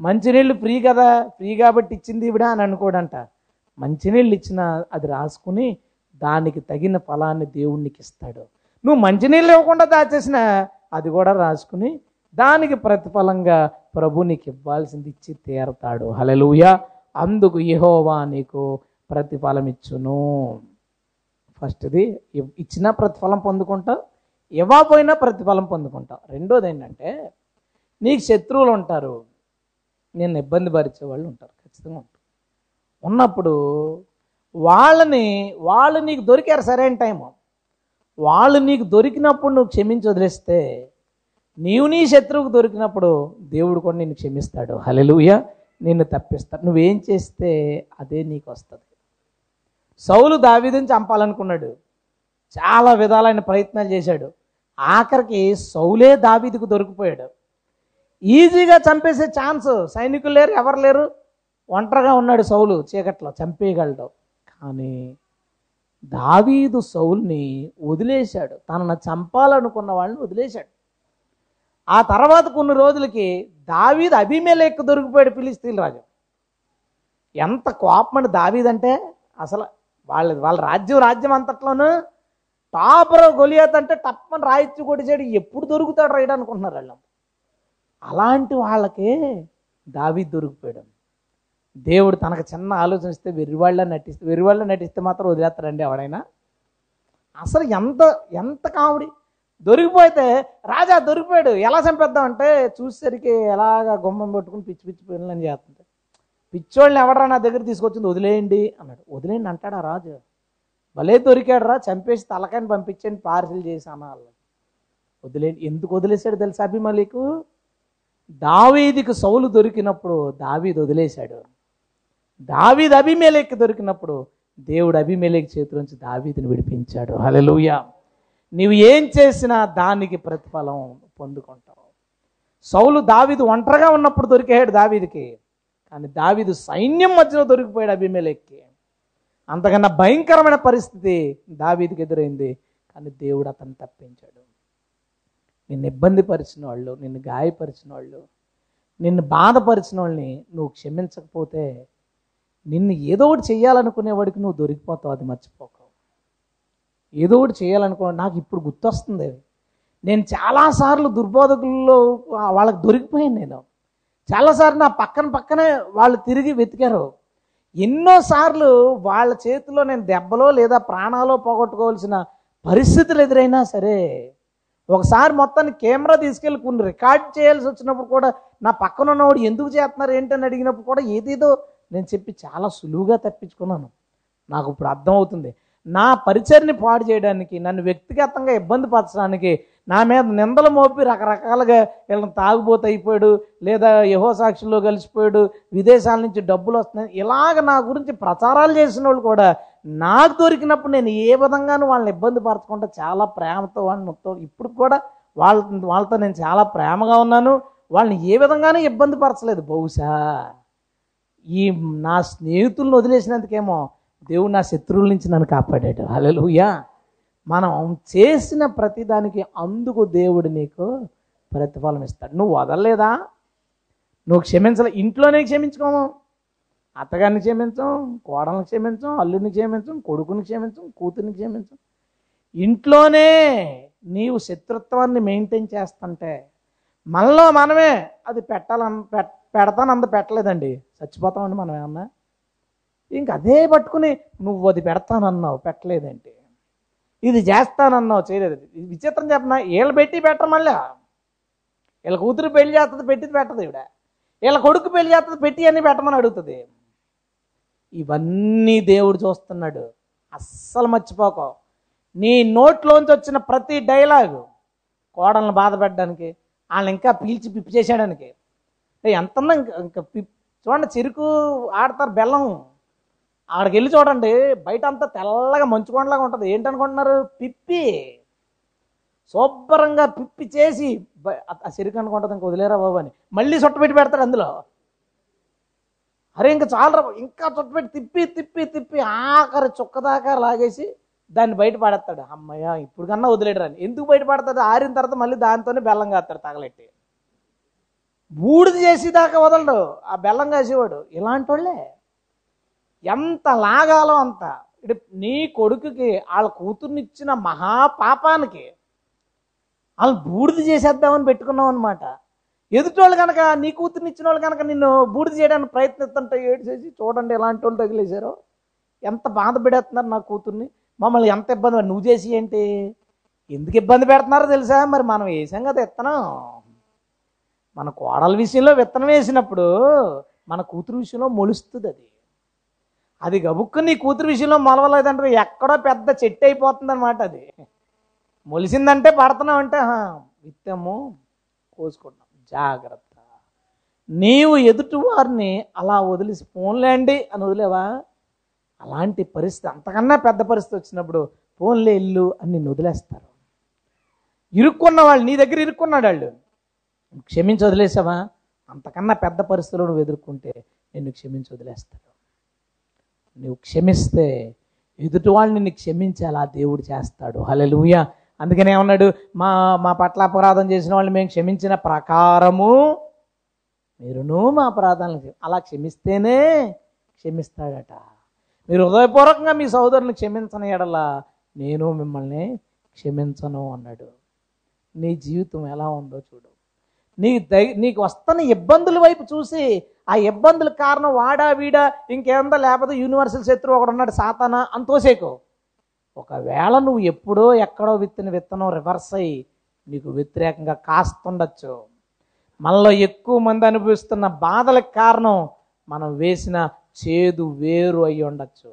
A: మంచినీళ్ళు ఫ్రీ కదా ఫ్రీ కాబట్టి ఇచ్చింది ఇవిడా అని అనుకోడంట. మంచినీళ్ళు ఇచ్చిన అది రాసుకుని దానికి తగిన ఫలాన్ని దేవునికి ఇస్తాడు. నువ్వు మంచినీళ్ళు ఇవ్వకుండా దాచేసిన అది కూడా రాసుకుని దానికి ప్రతిఫలంగా ప్రభు నీకు ఇవ్వాల్సింది ఇచ్చి తీరతాడు. హలలుయ అందుకు యహోవా నీకు ప్రతిఫలం ఇచ్చును ఫస్ట్ది ఇచ్చిన ప్రతిఫలం పొందుకుంటావు ఇవ్వకపోయినా ప్రతిఫలం పొందుకుంటావు. రెండోది ఏంటంటే నీకు శత్రువులు ఉంటారు నేను ఇబ్బంది పరిచే వాళ్ళు ఉంటారు ఖచ్చితంగా ఉంటారు. ఉన్నప్పుడు వాళ్ళని వాళ్ళు నీకు దొరికారు సరైన టైము. వాళ్ళు నీకు దొరికినప్పుడు నువ్వు క్షమించి వదిలేస్తే నీవు నీ శత్రువుకు దొరికినప్పుడు దేవుడు కూడా నిన్ను క్షమిస్తాడు. హలెలుయ నిన్ను తప్పిస్తాడు నువ్వేం చేస్తే అదే నీకు వస్తుంది సౌలు దావీదుని చంపాలనుకున్నాడు. చాలా విధాలైన ప్రయత్నాలు చేశాడు. ఆఖరికి సౌలే దావీదుకు దొరికిపోయాడు. ఈజీగా చంపేసే ఛాన్స్ సైనికులు లేరు ఎవరు లేరు? ఒంటరిగా ఉన్నాడు సౌలు చీకట్లో చంపేయగలడు. కానీ దావీదు సౌల్ని వదిలేశాడు. తనను చంపాలనుకున్న వాళ్ళని వదిలేశాడు. ఆ తర్వాత కొన్ని రోజులకి దావీదు అభిమేలేక్ దొరికిపోయాడు ఫిలిస్తీన్ రాజు. ఎంత కోపం అండి దావీదంటే అసలు వాళ్ళ వాళ్ళ రాజ్యం రాజ్యం అంతట్లోనూ టాపర్ గొలియత్ అంటే టప్పని రాయిచ్చి కొడిచాడు ఎప్పుడు దొరుకుతాడు రైడ్ అనుకుంటున్నారు వాళ్ళు. అలాంటి వాళ్ళకి దావి దొరికిపోయాడు. దేవుడు తనకు చిన్న ఆలోచన ఇస్తే వెర్రివాళ్ళ నటిస్తే వెర్రివాళ్ళ నటిస్తే మాత్రం వదిలేస్తాడండి ఎవడైనా. అసలు ఎంత ఎంత కామెడీ. దొరికిపోతే రాజా దొరికిపోయాడు. ఎలా చంపేద్దాం అంటే చూసేసరికి ఎలాగ గుమ్మం పెట్టుకుని పిచ్చి పిచ్చి పనులని చేస్తుంది. పిచ్చోళ్ళని ఎవడరా నా దగ్గర తీసుకొచ్చింది? వదిలేయండి అన్నాడు. వదిలేయండి అంటాడా రాజు? భలే దొరికాడు రా చంపేసి తలకాయని పంపించండి పార్సిల్ చేశాను వాళ్ళు వదిలేండి ఎందుకు వదిలేశాడు తెలుసా అభిమలికు దావీదికి సౌలు దొరికినప్పుడు దావీదు వదిలేశాడు. దావీదు అభిమేలెక్కి దొరికినప్పుడు దేవుడు అభిమేలెక్ చేతిలోంచి దావీదిని విడిపించాడు. హల్లెలూయ. నీవు ఏం చేసినా దానికి ప్రతిఫలం పొందుకుంటావు. సౌలు దావీదు ఒంటరిగా ఉన్నప్పుడు దొరికాడు దావీదికి కానీ దావీదు సైన్యం మధ్యలో దొరికిపోయాడు అభిమేలెక్కి అంతకన్నా భయంకరమైన పరిస్థితి దావీదికి ఎదురైంది కానీ దేవుడు అతను తప్పించాడు. నిన్ను ఇబ్బంది పరిచిన వాళ్ళు నిన్ను గాయపరిచిన వాళ్ళు నిన్ను బాధపరిచిన వాళ్ళని నువ్వు క్షమించకపోతే నిన్ను ఏదో ఒకటి చేయాలనుకునేవాడికి నువ్వు దొరికిపోతావు అది మర్చిపోకు. ఏదో ఒకటి చేయాలనుకోండి నాకు ఇప్పుడు గుర్తొస్తుంది నేను చాలాసార్లు దుర్బోధకుల్లో వాళ్ళకి దొరికిపోయాను నేను. చాలాసార్లు నా పక్కన పక్కనే వాళ్ళు తిరిగి వెతికారు. ఎన్నోసార్లు వాళ్ళ చేతిలో నేను దెబ్బలో లేదా ప్రాణాలో పోగొట్టుకోవాల్సిన పరిస్థితులు ఎదురైనా సరే ఒకసారి మొత్తాన్ని కెమెరా తీసుకెళ్ళి కొన్ని రికార్డ్ చేయాల్సి వచ్చినప్పుడు కూడా నా పక్కన ఉన్నవాడు ఎందుకు చేస్తున్నారు ఏంటని అడిగినప్పుడు కూడా ఏదేదో నేను చెప్పి చాలా సులువుగా తప్పించుకున్నాను. నాకు ఇప్పుడు అర్థమవుతుంది. నా పరిచర్ని పాడు చేయడానికి నన్ను వ్యక్తిగతంగా ఇబ్బంది పరచడానికి నా మీద నిందలు మోపి రకరకాలుగా వీళ్ళని తాగుబోతు అయిపోయాడు లేదా యహో సాక్షుల్లో కలిసిపోయాడు విదేశాల నుంచి డబ్బులు వస్తున్నాయి. ఇలాగ నా గురించి ప్రచారాలు చేసిన వాళ్ళు కూడా నాకు దొరికినప్పుడు నేను ఏ విధంగానూ వాళ్ళని ఇబ్బంది పరచకుండా చాలా ప్రేమతో వాళ్ళని మొత్తం ఇప్పుడు కూడా వాళ్ళ వాళ్ళతో నేను చాలా ప్రేమగా ఉన్నాను. వాళ్ళని ఏ విధంగానూ ఇబ్బంది పరచలేదు. బహుశా ఈ నా స్నేహితులను వదిలేసినందుకేమో దేవుడు నా శత్రువుల నుంచి నన్ను కాపాడాడు. హల్లెలూయా. మనం చేసిన ప్రతిదానికి అందుకు దేవుడు నీకు ప్రతిఫలం ఇస్తాడు. నువ్వు వదలలేదా? నువ్వు క్షమించలే. ఇంట్లోనే క్షమించుకోము. అత్తగారిని క్షమించం కోడల్ని క్షమించం అల్లుని క్షమించం కొడుకుని క్షమించం కూతుర్ని క్షమించం. ఇంట్లోనే నీవు శత్రుత్వాన్ని మెయింటైన్ చేస్తుంటే మనలో మనమే అది పెట్టాలని పెడతాను అంత పెట్టలేదండి. చచ్చిపోతామండి మనం ఏమన్నా? ఇంక అదే పట్టుకుని నువ్వు అది పెడతానన్నావు పెట్టలేదండి ఇది చేస్తానన్నావు చేయలేదు. ఇది విచిత్రం చెప్పనా? వీళ్ళు పెట్టి పెట్టరు మళ్ళా. వీళ్ళ కూతురు పెళ్ళి చేస్తుంది పెట్టిది పెట్టదు ఇవిడ వీళ్ళ కొడుకు పెళ్ళి చేస్తుంది పెట్టి అన్ని పెట్టమని అడుగుతుంది. ఇవన్నీ దేవుడు చూస్తున్నాడు. అస్సలు మర్చిపోకో. నీ నోట్లోంచి వచ్చిన ప్రతి డైలాగు కోడలను బాధపెట్టడానికి వాళ్ళని ఇంకా పీల్చి పిప్పి చేసేయడానికి. ఎంత ఎంతన్నా ఇంకా ఇంకా పిప్ చూడండి చెరుకు ఆడతారు బెల్లం ఆడికి వెళ్ళి చూడండి బయట అంతా తెల్లగా మంచుకొండలాగా ఉంటుంది. ఏంటనుకుంటున్నారు? పిప్పి. శుభ్రంగా పిప్పి చేసి ఆ- చెరుకు అనుకుంటుంది ఇంక వదిలేరా బాబు అని. మళ్ళీ చుట్టపెట్టి పెడతాడు అందులో. అరే ఇంకా చాలరా బాబు, ఇంకా చుట్టపెట్టి తిప్పి తిప్పి తిప్పి ఆఖరి చుక్క దాకా లాగేసి దాన్ని బయట పడేస్తాడు. అమ్మయ్య ఇప్పుడు కన్నా వదిలేడరాని ఎందుకు బయట పడతాడు? ఆరిన తర్వాత మళ్ళీ దాంతోనే బెల్లం కాస్తాడు తగలెట్టి. బూడిద చేసేదాకా వదలడు. ఆ బెల్లం కాసేవాడు. ఇలాంటి వాళ్ళే ఎంత లాగాలో అంత. ఇటు నీ కొడుకుకి వాళ్ళ కూతుర్నిచ్చిన మహాపాపానికి వాళ్ళు బూడిద చేసేద్దామని పెట్టుకున్నాం అనమాట ఎదుటోళ్ళు కనుక నీ కూతుర్ని ఇచ్చిన వాళ్ళు కనుక నిన్ను బూడిద చేయడానికి ప్రయత్నిస్తుంటే ఏడు చేసి చూడండి ఎలాంటి వాళ్ళు తగిలేశారో. ఎంత బాధ పెడేస్తున్నారు నా కూతుర్ని. మమ్మల్ని ఎంత ఇబ్బంది నువ్వు చేసి ఏంటి? ఎందుకు ఇబ్బంది పెడుతున్నారో తెలుసా? మరి మనం వేసాం కదా విత్తనం మన కోడల విషయంలో విత్తనం వేసినప్పుడు మన కూతురు విషయంలో మొలుస్తుంది అది. అది గబుక్కు నీ కూతురు విషయంలో మొలవలేదంటే ఎక్కడో పెద్ద చెట్టు అయిపోతుంది అనమాట అది. మొలిసిందంటే పడుతున్నావు అంటే "ఆహా, విత్తాము కోసుకుంటాం జాగ్రత్త. నీవు ఎదుటి వారిని అలా వదిలేసి పోన్లేండి అని వదిలేవా? అలాంటి పరిస్థితి అంతకన్నా పెద్ద పరిస్థితి వచ్చినప్పుడు ఫోన్లే ఇల్లు అని నిన్ను వదిలేస్తారు. ఇరుక్కున్న వాళ్ళు నీ దగ్గర ఇరుక్కున్నాడు వాళ్ళు. క్షమించి వదిలేసావా? అంతకన్నా పెద్ద పరిస్థితులు నువ్వు ఎదుర్కొంటే నిన్ను క్షమించి వదిలేస్తాడు నువ్వు క్షమిస్తే ఎదుటి వాళ్ళని నీకు క్షమించాలి ఆ దేవుడు చేస్తాడు. హలలుయ అందుకనే ఏమన్నాడు? మా మా పట్ల అపరాధం చేసిన వాళ్ళు మేము క్షమించిన ప్రకారము మీరును మా అపరాధాలను అలా క్షమిస్తేనే క్షమిస్తాడట. మీరు హృదయపూర్వకంగా మీ సోదరుని క్షమించని ఎడల నేను మిమ్మల్ని క్షమించను అన్నాడు. నీ జీవితం ఎలా ఉందో చూడు. నీ దై నీకు వస్తున్న ఇబ్బందుల వైపు చూసి ఆ ఇబ్బందుల కారణం వాడా వీడా ఇంకేందా లేకపోతే యూనివర్సల్ శత్రువు ఒకడు ఉన్నాడు సాతానా అని ఒకవేళ నువ్వు ఎప్పుడో ఎక్కడో విత్తిన విత్తనం రివర్స్ అయ్యి నీకు వ్యతిరేకంగా కాస్తుండొచ్చు. మనలో ఎక్కువ మంది అనుభవిస్తున్న బాధలకు కారణం మనం వేసిన చేదు వేరు అయి ఉండొచ్చు.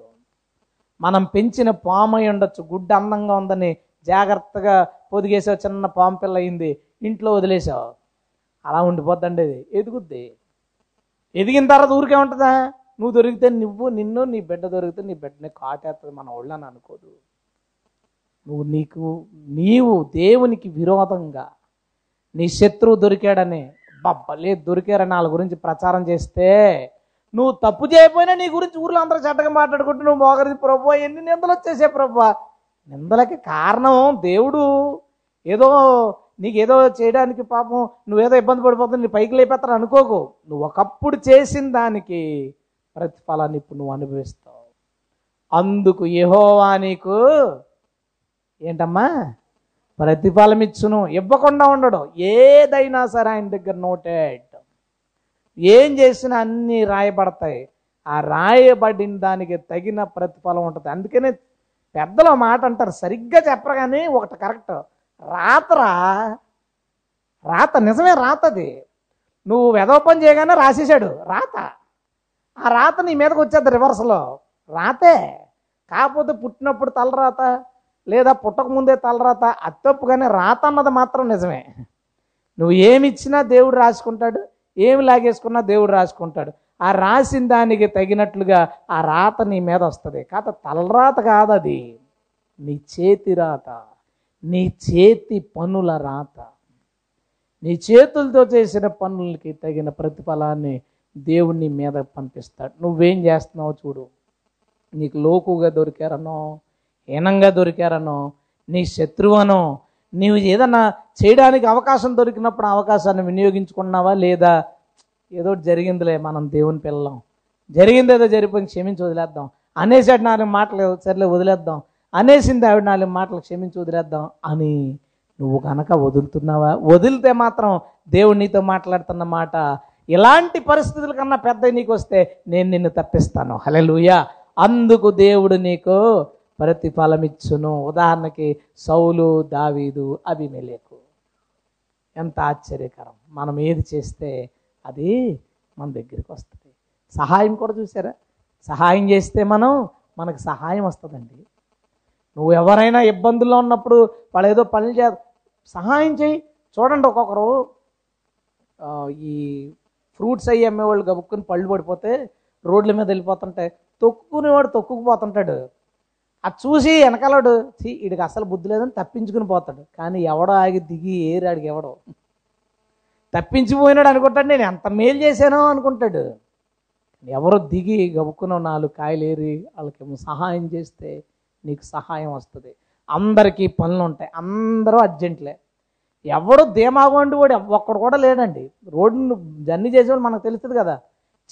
A: మనం పెంచిన పాము అయి ఉండొచ్చు. గుడ్డ అందంగా ఉందని జాగ్రత్తగా పొదిగేసావు చిన్న పాము పిల్ల అయింది ఇంట్లో వదిలేసావు. అలా ఉండిపోద్దండి ఇది. ఎదుగుద్ది. ఎదిగిన తర్వాత ఊరికే ఉంటుందా? నువ్వు దొరికితే నువ్వు నిన్ను నీ బిడ్డ దొరికితే నీ బిడ్డని కాటేస్తుంది మన ఒళ్ళని అనుకోదు. నువ్వు నీకు నీవు దేవునికి విరోధంగా నీ శత్రువు దొరికాడని బబ్బలే దొరికారని వాళ్ళ గురించి ప్రచారం చేస్తే నువ్వు తప్పు చేయకపోయినా నీ గురించి ఊర్లో అందరూ చెడ్డగా మాట్లాడుకుంటూ నువ్వు మోగరిది ప్రభు ఎన్ని నిందలు వచ్చేసే ప్రభు. నిందలకి కారణం దేవుడు. ఏదో నీకు ఏదో చేయడానికి పాపం నువ్వేదో ఇబ్బంది పడిపోతుంది నీ పైకి లేపేస్తాను అనుకోకు. నువ్వు ఒకప్పుడు చేసిన దానికి ప్రతిఫలాన్ని ఇప్పుడు నువ్వు అనుభవిస్తావు. అందుకు యహోవా నీకు ఏంటమ్మా? ప్రతిఫలం ఇచ్చును. ఇవ్వకుండా ఉండడు. ఏదైనా సరే ఆయన దగ్గర నోటెడ్. ఏం చేసినా అన్నీ రాయబడతాయి. ఆ రాయబడిన దానికి తగిన ప్రతిఫలం ఉంటుంది. అందుకనే పెద్దలు మాట అంటారు. సరిగ్గా చెప్పరు కానీ ఒకటి కరెక్ట్. రాతరా? రాత నిజమే రాతది. నువ్వు వెధవ పని చేయగానే రాసేసాడు రాత. ఆ రాత నీ మీదకి వచ్చేది రివర్స్లో. రాతే. కాకపోతే పుట్టినప్పుడు తలరాత లేదా పుట్టక ముందే తలరాత అత్తప్పు కానీ రాత అన్నది మాత్రం నిజమే. నువ్వు ఏమి ఇచ్చినా దేవుడు రాసుకుంటాడు ఏమి లాగేసుకున్నా దేవుడు రాసుకుంటాడు. ఆ రాసిన దానికి తగినట్లుగా ఆ రాత నీ మీద వస్తుంది. కాత తలరాత కాదు అది నీ చేతి రాత. నీ చేతి పనుల రాత. నీ చేతులతో చేసిన పనులకి తగిన ప్రతిఫలాన్ని దేవుని మీద పంపిస్తాడు. నువ్వేం చేస్తున్నావు చూడు. నీకు లోకుగా దొరికారనో హీనంగా దొరికారనో నీ శత్రువనో నీవు ఏదన్నా చేయడానికి అవకాశం దొరికినప్పుడు అవకాశాన్ని వినియోగించుకున్నావా లేదా? ఏదో జరిగిందిలే మనం దేవుని పిల్లం జరిగింది ఏదో క్షమించి వదిలేద్దాం. అనేసాడు నాలుగు మాటలు సర్లే వదిలేద్దాం. అనేసింది ఆవిడ నాలుగు మాటలు క్షమించి వదిలేద్దాం అని. నువ్వు కనుక వదులుతున్నావా? వదిలితే మాత్రం దేవుడు నీతో మాట్లాడుతున్న మాట ఇలాంటి పరిస్థితుల కన్నా పెద్ద నీకు వస్తే నేను నిన్ను తప్పిస్తాను. హలెలుయా అందుకు దేవుడు నీకు ప్రతిఫలం ఇచ్చును ఉదాహరణకి సౌలు దావీదు అభిమెలేకు ఎంత ఆశ్చర్యకరం. మనం ఏది చేస్తే అది మన దగ్గరికి వస్తుంది. సహాయం కూడా చూసారా? సహాయం చేస్తే మనం మనకు సహాయం వస్తుందండి. నువ్వు ఎవరైనా ఇబ్బందుల్లో ఉన్నప్పుడు వాళ్ళు ఏదో పనులు చే సహాయం చేయి. చూడండి ఒక్కొక్కరు ఈ ఫ్రూట్స్ అయ్యి అమ్మేవాళ్ళు గబుక్కుని పళ్ళు పడిపోతే రోడ్ల మీద వెళ్ళిపోతుంటే తొక్కుకునేవాడు తొక్కుకుపోతుంటాడు. అది చూసి వెనకాలడు వీడికి అసలు బుద్ధి లేదని తప్పించుకుని పోతాడు. కానీ ఎవడో ఆగి దిగి ఏరాడికి ఎవడో. తప్పించిపోయినాడు అనుకుంటాడు నేను ఎంత మేలు చేశానో అనుకుంటాడు. ఎవరు దిగి గబుక్కున నాలుగు కాయలు ఏరి వాళ్ళకేమో సహాయం చేస్తే నీకు సహాయం వస్తుంది. అందరికీ పనులు ఉంటాయి. అందరూ అర్జెంట్లే. ఎవడు ధీమాగోండి వాడు ఒక్కడు కూడా లేడండి. రోడ్డు జర్నీ చేసేవాడు మనకు తెలుస్తుంది కదా.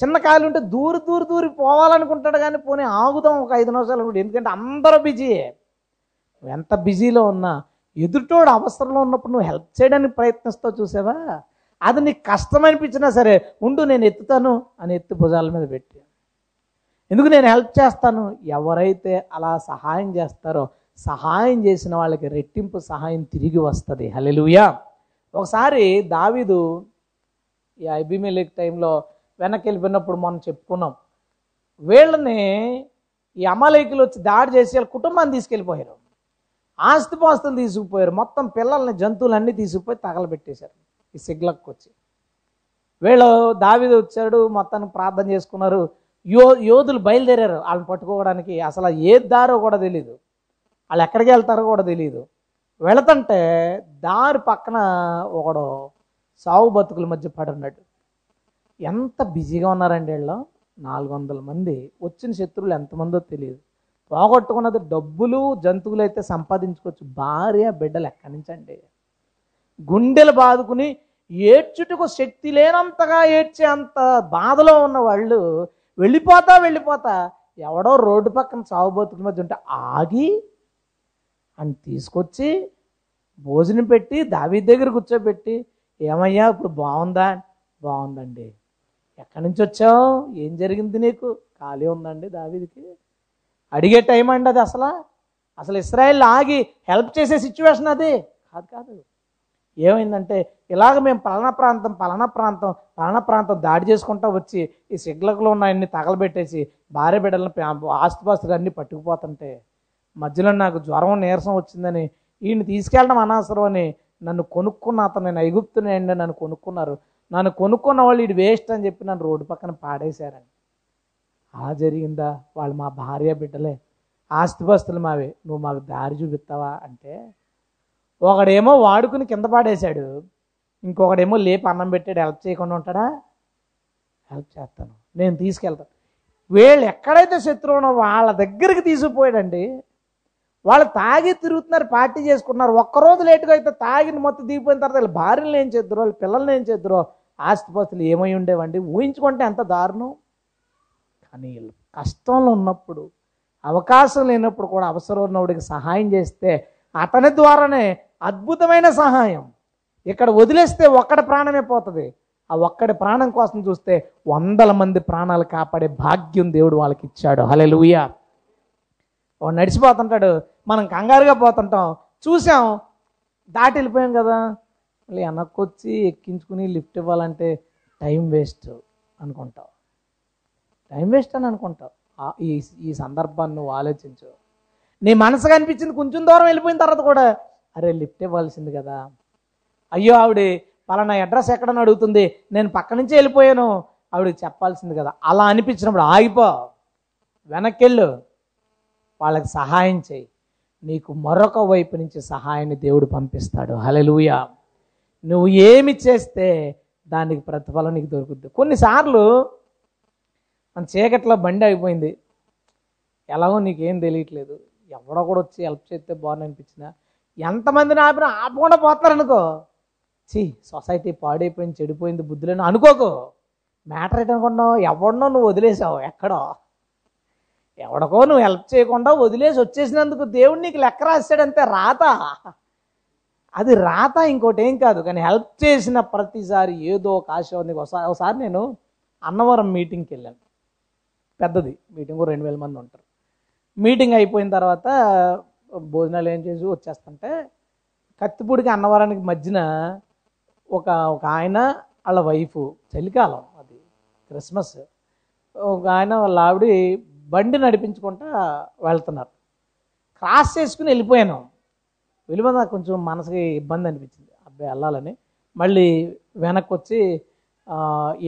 A: చిన్న కాయలు ఉంటే దూరి దూరి దూరి పోవాలనుకుంటాడు కానీ పోనీ ఆగుదాం ఒక ఐదు నిమిషాలు అనుకుంటే ఎందుకంటే అందరూ బిజీయే. నువ్వు ఎంత బిజీలో ఉన్నా ఎదుటోడు అవసరంలో ఉన్నప్పుడు నువ్వు హెల్ప్ చేయడానికి ప్రయత్నిస్తావు చూసావా? అది నీకు కష్టం అనిపించినా సరే ఉండు నేను ఎత్తుతాను అని ఎత్తి భుజాల మీద పెట్టి. ఎందుకు నేను హెల్ప్ చేస్తాను? ఎవరైతే అలా సహాయం చేస్తారో సహాయం చేసిన వాళ్ళకి రెట్టింపు సహాయం తిరిగి వస్తుంది. హలెలుయా ఒకసారి దావీదు ఈ అభిమేలేక్ టైంలో వెనక్కి వెళ్ళిపోయినప్పుడు మనం చెప్పుకున్నాం. వీళ్ళని ఈ అమాలయకులు వచ్చి దాడి చేసి వాళ్ళ కుటుంబాన్ని తీసుకెళ్ళిపోయారు. ఆస్తిపాస్తులు తీసుకుపోయారు. మొత్తం పిల్లల్ని జంతువులన్నీ తీసుకుపోయి తగలబెట్టేశారు ఈ సిగ్లకు వచ్చి వీళ్ళు దావిది వచ్చాడు మొత్తానికి ప్రార్థన చేసుకున్నారు. యో యోధులు బయలుదేరారు. వాళ్ళని పట్టుకోవడానికి అసలు ఏ దారో కూడా తెలియదు వాళ్ళు ఎక్కడికి వెళ్తారో కూడా తెలియదు వెళతంటే దారి పక్కన ఒకడు సావు బతుకుల మధ్య పడి ఉన్నాడు. ఎంత బిజీగా ఉన్నారండి వీళ్ళు? నాలుగు వందల మంది. వచ్చిన శత్రువులు ఎంతమందో తెలియదు పోగొట్టుకున్నది డబ్బులు జంతువులు అయితే సంపాదించుకోవచ్చు. భార్య బిడ్డలు ఎక్కడి నుంచి అండి గుండెలు బాదుకుని ఏడ్చుటకు శక్తి లేనంతగా ఏడ్చే అంత బాధలో ఉన్న వాళ్ళు వెళ్ళిపోతా వెళ్ళిపోతా. ఎవడో రోడ్డు పక్కన సాగు బతుకుల మధ్య ఉంటే ఆగి అని తీసుకొచ్చి భోజనం పెట్టి దావి దగ్గర కూర్చోబెట్టి ఏమయ్యా ఇప్పుడు బాగుందా? బాగుందండి. ఎక్కడి నుంచి వచ్చావు? ఏం జరిగింది నీకు? ఖాళీ ఉందండి దావీదికి. అడిగే టైం అండి అది అసలు. అసలు ఇస్రాయల్ ఆగి హెల్ప్ చేసే సిచ్యువేషన్ అది. కాదు కాదు. ఏమైందంటే ఇలాగ మేము పలానా ప్రాంతం పలానా ప్రాంతం పలానా ప్రాంతం దాడి చేసుకుంటా వచ్చి ఈ సిగ్లకులో ఉన్న అన్ని తగలబెట్టేసి భార్య బిడ్డలను ఆస్తిపాస్తులు అన్నీ పట్టుకుపోతుంటే మధ్యలో నాకు జ్వరం నీరసం వచ్చిందని ఈయన్ని తీసుకెళ్ళడం అనవసరం అని నన్ను కొనుక్కున్న అతను నేను ఐగుప్తుని అండి నన్ను కొనుక్కున్నారు. నన్ను కొనుక్కున్న వాళ్ళు ఇది వేస్ట్ అని చెప్పి నన్ను రోడ్డు పక్కన పాడేశారని. అలా జరిగిందా? వాళ్ళు మా భార్య బిడ్డలే. ఆస్తిపాస్తులు మావే నువ్వు మాకు దారి చూపిస్తావా? అంటే ఒకడేమో వాడుకుని కింద పాడేశాడు. ఇంకొకడేమో లేపి అన్నం పెట్టాడు హెల్ప్ చేయకుండా ఉంటాడా? హెల్ప్ చేస్తాను. నేను తీసుకెళ్తాను వీళ్ళు ఎక్కడైతే శత్రువునో వాళ్ళ దగ్గరికి తీసుకుపోయాడండి. వాళ్ళు తాగి తిరుగుతున్నారు పార్టీ చేసుకున్నారు ఒక్కరోజు లేటుగా అయితే తాగిన మొత్తం దిగిపోయిన తర్వాత వీళ్ళ భార్యలు ఏం చేద్దరో వాళ్ళ పిల్లల్ని ఏం చేద్దరో ఆస్తిపాస్తులు ఏమై ఉండేవండి? ఊహించుకుంటే ఎంత దారుణం. కానీ వీళ్ళు కష్టంలో ఉన్నప్పుడు అవకాశం లేనప్పుడు కూడా అవసరం ఉన్నవాడికి సహాయం చేస్తే అతని ద్వారానే అద్భుతమైన సహాయం. ఇక్కడ వదిలేస్తే ఒక్కడి ప్రాణమే పోతుంది. ఆ ఒక్కడి ప్రాణం కోసం చూస్తే వందల మంది ప్రాణాలు కాపాడే భాగ్యం దేవుడు వాళ్ళకి ఇచ్చాడు హలెలుయా వాడు నడిచిపోతుంటాడు. మనం కంగారుగా పోతుంటాం. చూసాం. దాటి వెళ్ళిపోయాం కదా. మళ్ళీ వెనక్కొచ్చి ఎక్కించుకుని లిఫ్ట్ ఇవ్వాలంటే టైం వేస్ట్ అనుకుంటావు టైం వేస్ట్ అని అనుకుంటావు ఈ ఈ సందర్భాన్ని నువ్వు ఆలోచించు. నీ మనసుకు అనిపించింది కొంచెం దూరం వెళ్ళిపోయిన తర్వాత కూడా అరే లిఫ్ట్ ఇవ్వాల్సింది కదా. అయ్యో ఆవిడ పలానా అడ్రస్ ఎక్కడని అడుగుతుంది. నేను పక్క నుంచి వెళ్ళిపోయాను. ఆవిడకి చెప్పాల్సింది కదా. అలా అనిపించినప్పుడు ఆగిపో. వెనక్కెళ్ళు. వాళ్ళకి సహాయం చేయి. నీకు మరొక వైపు నుంచి సహాయాన్ని దేవుడు పంపిస్తాడు. హలెలూయా నువ్వు ఏమి చేస్తే దానికి ప్రతిఫలం నీకు దొరుకుద్ది. కొన్నిసార్లు మన చీకట్లో బండి అయిపోయింది ఎలాగో నీకేం తెలియట్లేదు. ఎవడో కూడా వచ్చి హెల్ప్ చేస్తే బాగుంది అనిపించినా ఎంతమందిని ఆపినా ఆపకుండా పోతారనుకో ఛీ సొసైటీ పాడైపోయింది చెడిపోయింది బుద్ధులని అనుకోకు. మ్యాటర్ ఏంటనుకున్నావు ఎవడనో నువ్వు వదిలేసావు ఎక్కడో. ఎవడికో నువ్వు హెల్ప్ చేయకుండా వదిలేసి వచ్చేసినందుకు దేవుడు నీకు లెక్క రాశాడంతే రాత. అది రాత ఇంకోటి ఏం కాదు కానీ హెల్ప్ చేసిన ప్రతిసారి ఏదో ఒక ఆశ ఉంది. ఒకసారి ఒకసారి నేను అన్నవరం మీటింగ్కి వెళ్ళాను. పెద్దది మీటింగ్ రెండు వేల మంది ఉంటారు. మీటింగ్ అయిపోయిన తర్వాత భోజనాలు ఏం చేసి వచ్చేస్తుంటే కత్తిపూడికి అన్నవరానికి మధ్యన ఒక ఒక ఆయన వాళ్ళ వైఫ్ చలికాలం అది క్రిస్మస్ ఒక ఆయన వాళ్ళ ఆవిడ బండి నడిపించుకుంటా వెళ్తున్నారు. క్రాస్ చేసుకుని వెళ్ళిపోయాను. వెళ్ళిపోయి నాకు కొంచెం మనసుకి ఇబ్బంది అనిపించింది. అబ్బాయి వెళ్ళాలని. మళ్ళీ వెనక్కి వచ్చి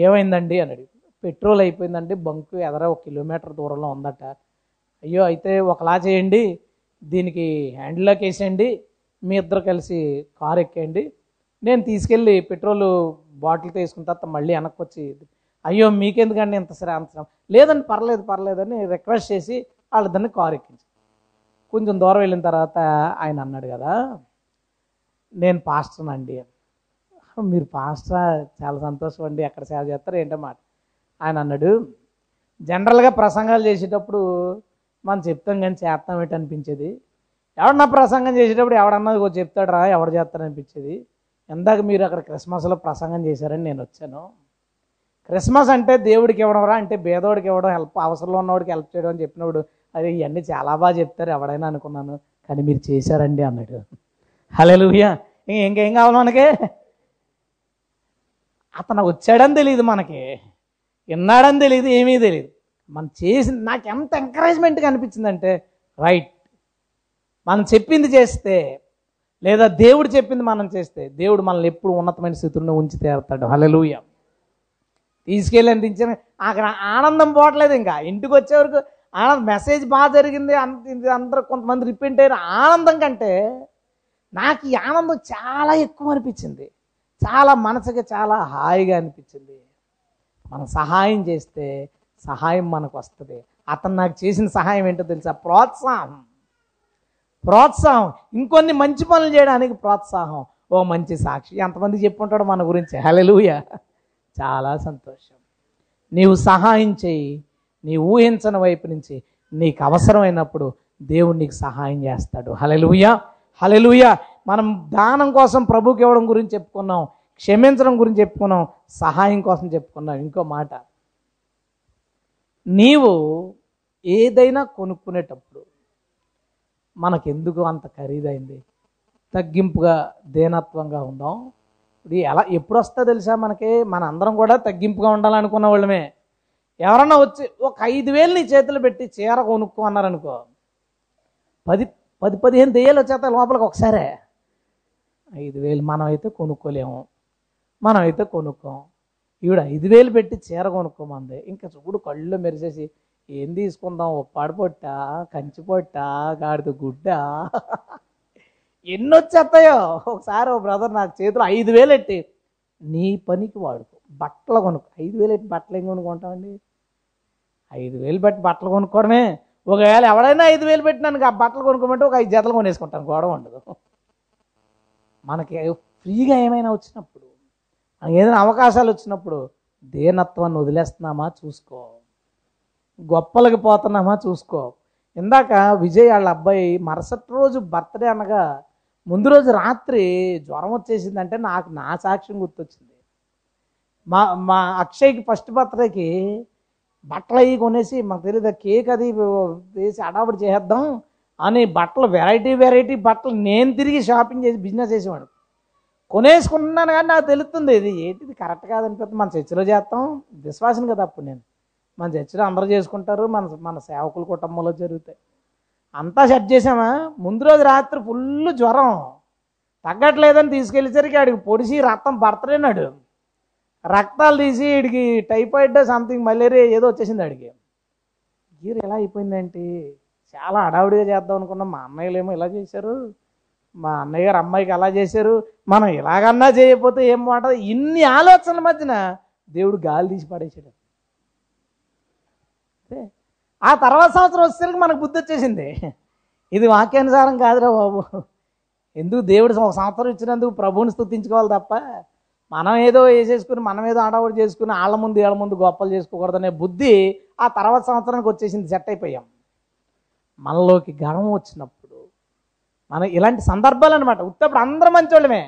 A: ఏమైందండి అని అడిగి పెట్రోల్ అయిపోయిందండి బంకు ఎదర ఒక కిలోమీటర్ దూరంలో ఉందట. అయ్యో అయితే ఒకలా చేయండి. దీనికి హ్యాండిల్లోకి వేసేయండి. మీ ఇద్దరు కలిసి కారు ఎక్కేయండి. నేను తీసుకెళ్ళి పెట్రోల్ బాటిల్ తీసుకున్న తర్వాత మళ్ళీ వెనక్కి వచ్చి అయ్యో మీకెందుకండి ఇంత సరే అంత లేదండి పర్లేదు పర్లేదు అని రిక్వెస్ట్ చేసి వాళ్ళిద్దరిని కారు ఎక్కించి. కొంచెం దూరం వెళ్ళిన తర్వాత ఆయన అన్నాడు కదా నేను పాస్టర్నండి మీరు పాస్టర్? చాలా సంతోషం అండి ఎక్కడ సేవ చేస్తారు ఏంటో మాట. ఆయన అన్నాడు జనరల్గా ప్రసంగాలు చేసేటప్పుడు మనం చెప్తాం కానీ చేస్తాం ఏంటి అనిపించేది? ఎవడన్నా ప్రసంగం చేసేటప్పుడు ఎవడన్నా ఇగో చెప్తాడు రా ఎవడు చేస్తాడు అనిపించేది? ఎందాక మీరు అక్కడ క్రిస్మస్లో ప్రసంగం చేశారని నేను వచ్చాను. క్రిస్మస్ అంటే దేవుడికి ఇవ్వడం రా అంటే బేదోడికి ఇవ్వడం హెల్ప్ అవసరంలో ఉన్నవాడికి హెల్ప్ చేయడం అని చెప్పినప్పుడు అదే ఇవన్నీ చాలా బాగా చెప్తారు ఎవడైనా అనుకున్నాను కానీ మీరు చేశారండి అన్నాడు. హలెలుయ్యా ఇంకేం కావాలి మనకి? అతను వచ్చాడని తెలియదు మనకి. విన్నాడని తెలియదు ఏమీ తెలియదు మనం చేసిన నాకు ఎంత ఎంకరేజ్మెంట్గా అనిపించిందంటే రైట్ మనం చెప్పింది చేస్తే లేదా దేవుడు చెప్పింది మనం చేస్తే దేవుడు మనల్ని ఎప్పుడు ఉన్నతమైన స్థితిలో ఉంచి తీరుతాడు. హలలుయ తీసుకెళ్ళి అందించిన అక్కడ ఆనందం పోవట్లేదు ఇంకా. ఇంటికి వచ్చే వరకు ఆనందం మెసేజ్ బాగా జరిగింది. అంత అందరూ కొంతమంది రిపెంట్ అయ్యారు. ఆనందం కంటే నాకు ఈ ఆనందం చాలా ఎక్కువ అనిపించింది. చాలా మనసుకి చాలా హాయిగా అనిపించింది. మనం సహాయం చేస్తే సహాయం మనకు వస్తుంది. అతను నాకు చేసిన సహాయం ఏంటో తెలుసా? ప్రోత్సాహం. ప్రోత్సాహం. ఇంకొన్ని మంచి పనులు చేయడానికి ప్రోత్సాహం. ఓ మంచి సాక్షి. ఎంతమంది చెప్పుకుంటాడు మన గురించి? హలలుయ చాలా సంతోషం. నీవు సహాయం చేయి. నీ ఊహించని వైపు నుంచి నీకు అవసరమైనప్పుడు దేవుడు నీకు సహాయం చేస్తాడు. హలలుయ హలలుయ మనం దానం కోసం ప్రభుకి ఇవ్వడం గురించి చెప్పుకున్నాం. క్షమించడం గురించి చెప్పుకున్నాం. సహాయం కోసం చెప్పుకున్నాం. ఇంకో మాట. నీవు ఏదైనా కొనుక్కునేటప్పుడు మనకెందుకు అంత ఖరీదైంది? తగ్గింపుగా దేనత్వంగా ఉందాం. ఇది ఎలా ఎప్పుడు వస్తా తెలుసా మనకి? మన అందరం కూడా తగ్గింపుగా ఉండాలనుకున్న వాళ్ళమే. ఎవరన్నా వచ్చి ఒక ఐదు వేలు నీ చేతులు పెట్టి చీర కొనుక్కో అన్నారనుకో పది పది పదిహేను దెయ్యాలు వచ్చేత లోపలికి ఒకసారే. ఐదు వేలు మనం అయితే కొనుక్కోలేము. మనం అయితే కొనుక్కోం. ఈవిడ ఐదు వేలు పెట్టి చీర కొనుక్కోమంది. ఇంకా చూడు కళ్ళు మెరిసేసి ఏం తీసుకుందాం? ఒప్పాడు పొట్ట కంచి పొట్ట గాడిద గుడ్డ? ఎన్ని వచ్చేస్తాయో ఒకసారి ఓ బ్రదర్ నాకు చేతిలో ఐదు వేలు ఎట్టి నీ పనికి వాడుకో బట్టలు కొనుక్కో. ఐదు వేలు ఎట్టి బట్టలు ఏం కొనుక్కుంటామండి? ఐదు వేలు పెట్టి బట్టలు కొనుక్కోవడమే. ఒకవేళ ఎవడైనా ఐదు వేలు పెట్టి నన్ను ఆ బట్టలు కొనుక్కోమంటే ఒక ఐదు జతలు కొనేసుకుంటాను. గొడవ ఉండదు. మనకి ఫ్రీగా ఏమైనా వచ్చినప్పుడు ఏదైనా అవకాశాలు వచ్చినప్పుడు దేనత్వాన్ని వదిలేస్తున్నామా చూసుకో. గొప్పలకి పోతున్నామా చూసుకో. ఇందాక విజయ్ వాళ్ళ అబ్బాయి మరుసటి రోజు బర్త్డే అనగా ముందు రోజు రాత్రి జ్వరం వచ్చేసిందంటే నాకు నా సాక్ష్యం గుర్తొచ్చింది. మా మా అక్షయ్కి ఫస్ట్ బర్త్డేకి బట్టలు అవి కొనేసి మాకు తెలియదు కేక్ అది వేసి అడావిడి చేసేద్దాం అని బట్టలు వెరైటీ వెరైటీ బట్టలు నేను తిరిగి షాపింగ్ చేసి బిజినెస్ చేసేవాడు. కొనేసుకుంటున్నాను కానీ నాకు తెలుస్తుంది. ఇది ఏంటిది? కరెక్ట్ కాదనిపిస్తుంది మన చర్చిలో చేస్తాం. విశ్వాసం కదా అప్పుడు నేను. మన చర్చిలో అందరూ చేసుకుంటారు. మన మన సేవకుల కుటుంబంలో జరుగుతాయి. అంతా సెట్ చేసామా ముందు రోజు రాత్రి ఫుల్ జ్వరం. తగ్గట్లేదని తీసుకెళ్ళేసరికి ఆడికి పొడిసి రక్తం పడతలేనాడు రక్తాలు తీసి వీడికి టైఫాయిడ్ సంథింగ్ మలేరియా ఏదో వచ్చేసింది ఆడికి. గీరు ఎలా అయిపోయిందంటే చాలా హడావుడిగా చేద్దాం అనుకున్నాం. మా అన్నయ్యలేమో ఇలా చేశారు. మా అన్నయ్య గారు అమ్మాయికి అలా చేశారు. మనం ఇలాగన్నా చేయకపోతే ఏం మాట ఇన్ని ఆలోచనల మధ్యన దేవుడు గాలి తీసి పడేసాడు ఆ తర్వాత సంవత్సరం వచ్చేసరికి మనకు బుద్ధి వచ్చేసింది. ఇది వాక్యానుసారం కాదురా బాబు. ఎందుకు దేవుడు ఒక సంవత్సరం ఇచ్చినందుకు ప్రభువుని స్థుతించుకోవాలి తప్ప మనం ఏదో వేసేసుకుని మనం ఏదో ఆడవాడు చేసుకుని వాళ్ళ ముందు వీళ్ళ ముందు గొప్పలు చేసుకోకూడదనే బుద్ధి ఆ తర్వాత సంవత్సరానికి వచ్చేసింది. సెట్ అయిపోయాం. మనలోకి గర్వం వచ్చినప్పుడు మన ఇలాంటి సందర్భాలు అనమాట ఉత్తప్పుడు అందరం మంచోళ్ళమే.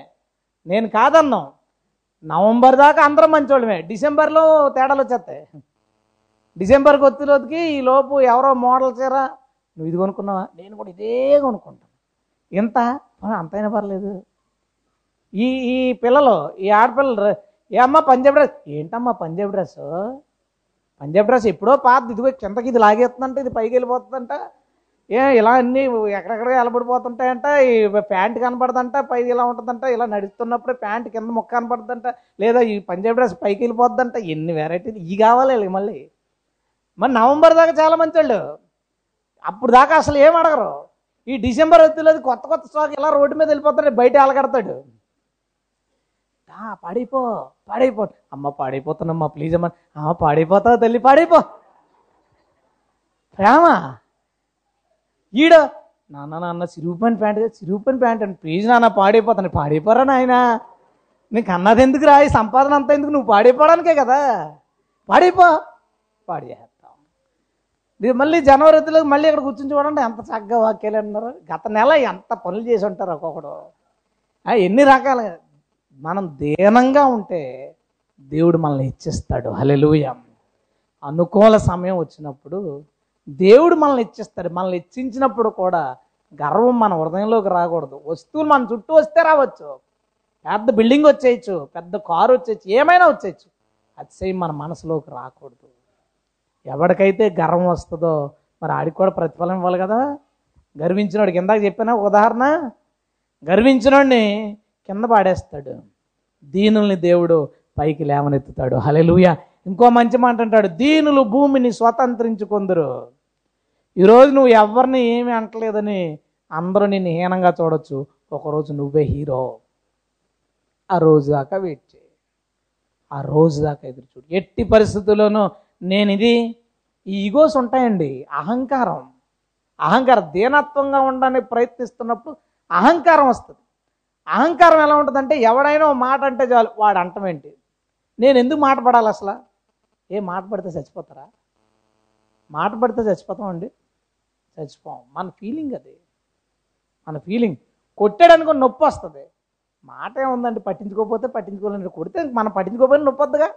A: నేను కాదన్నాం. నవంబర్ దాకా అందరం మంచోళ్ళమే. డిసెంబర్లో తేడాలు వచ్చేస్తాయి. డిసెంబర్కి వచ్చేలోకి ఈ లోపు ఎవరో మోడల్ చీర నువ్వు ఇది కొనుక్కున్నావా? నేను కూడా ఇదే కొనుక్కుంటాను. ఇంత? అంతైనా పర్లేదు. ఈ ఈ పిల్లలు ఈ ఆడపిల్లలు ఏ అమ్మ పంజాబ్ డ్రెస్? ఏంటమ్మా పంజాబ్ డ్రెస్ పంజాబ్ డ్రెస్ ఎప్పుడో పాత ఇదిగో కిందకి ఇది లాగేస్తుందంట ఇది పైకి వెళ్ళిపోతుందంట. ఏ ఇలా అన్ని ఎక్కడెక్కడ ఎలబడిపోతుంటాయంట ఈ ప్యాంట్ కనపడదంట పైకి ఇలా ఉంటుందంట ఇలా నడుస్తున్నప్పుడే ప్యాంట్ కింద ముక్క కనపడుతుందంట లేదా ఈ పంజాబ్ డ్రెస్ పైకి వెళ్ళిపోద్దంట ఎన్ని వెరైటీలు ఇవి కావాలి మళ్ళీ. మరి నవంబర్ దాకా చాలా మంచి వాళ్ళు అప్పుడు దాకా అసలు ఏం అడగరు. ఈ డిసెంబర్ వచ్చేది కొత్త కొత్త స్టాక్ ఇలా రోడ్డు మీద వెళ్ళిపోతాడు బయట అలగడతాడు. పాడైపో పాడైపో. అమ్మ పాడైపోతానమ్మా ప్లీజ్ అమ్మ. అమ్మ పాడైపోతావు తల్లి పాడైపో. ప్రేమ? ఈడ నాన్న నాన్న సిరుగుపని ప్యాంట్ సిరుగుపని ప్యాంట్ అని ప్లీజ్ నాన్న పాడైపోతాను. పాడైపోరా నాయన. నీకు అన్నది ఎందుకు రా? ఈ సంపాదన అంతా ఎందుకు? నువ్వు పాడైపోవడానికే కదా. పాడైపో. పాడేస్తాం చేస్తాం మళ్ళీ జనవరి మళ్ళీ ఇక్కడ కూర్చుని చూడండి ఎంత చక్కగా వాక్యాలు అన్నారు గత నెల ఎంత పనులు చేసి ఉంటారు ఒక్కొక్కడు. ఎన్ని రకాల మనం దీనంగా ఉంటే దేవుడు మనల్ని ఇచ్చిస్తాడు హలెలుయ అనుకూల సమయం వచ్చినప్పుడు దేవుడు మనల్ని ఇచ్చిస్తాడు. మనల్ని ఇచ్చించినప్పుడు కూడా గర్వం మన హృదయంలోకి రాకూడదు. వస్తువులు మన చుట్టూ వస్తే రావచ్చు. పెద్ద బిల్డింగ్ వచ్చేయచ్చు పెద్ద కారు వచ్చేయచ్చు ఏమైనా వచ్చేయచ్చు. అతిశయం మన మనసులోకి రాకూడదు. ఎవరికైతే గర్వం వస్తుందో మరి ఆడికి కూడా ప్రతిఫలం ఇవ్వాలి కదా. గర్వించినోడికి ఇందాక చెప్పిన ఉదాహరణ. గర్వించినోడిని కింద పాడేస్తాడు. దీనుల్ని దేవుడు పైకి లేవనెత్తుతాడు. హలెలుయ ఇంకో మంచి మాట అంటాడు దీనులు భూమిని స్వతంత్రించుకుందరు. ఈరోజు నువ్వు ఎవరిని ఏమి అంటలేదని అందరూ నిన్ను హీనంగా చూడొచ్చు. ఒకరోజు నువ్వే హీరో. ఆ రోజు దాకా వెయిట్ చేయి. ఆ రోజు దాకా ఎదురు చూడు. ఎట్టి పరిస్థితుల్లోనూ నేను ఇది ఈగోస్ ఉంటాయండి. అహంకారం. అహంకారం దీనత్వంగా ఉండడానికి ప్రయత్నిస్తున్నప్పుడు అహంకారం వస్తుంది. అహంకారం ఎలా ఉంటుందంటే ఎవడైనా ఓ మాట అంటే చాలు వాడు అంటం ఏంటి నేను ఎందుకు మాట పడాలి అసలు? ఏ మాట పడితే చచ్చిపోతారా? మాట పడితే చచ్చిపోతామండి చచ్చిపోం. మన ఫీలింగ్ అది. మన ఫీలింగ్ కొట్టాడు అనుకో నొప్పి వస్తుంది. మాట ఏముందండి? పట్టించుకోకపోతే పట్టించుకోలేండి. కొడితే మనం పట్టించుకోకపోయినా నొప్పి వద్దుగా?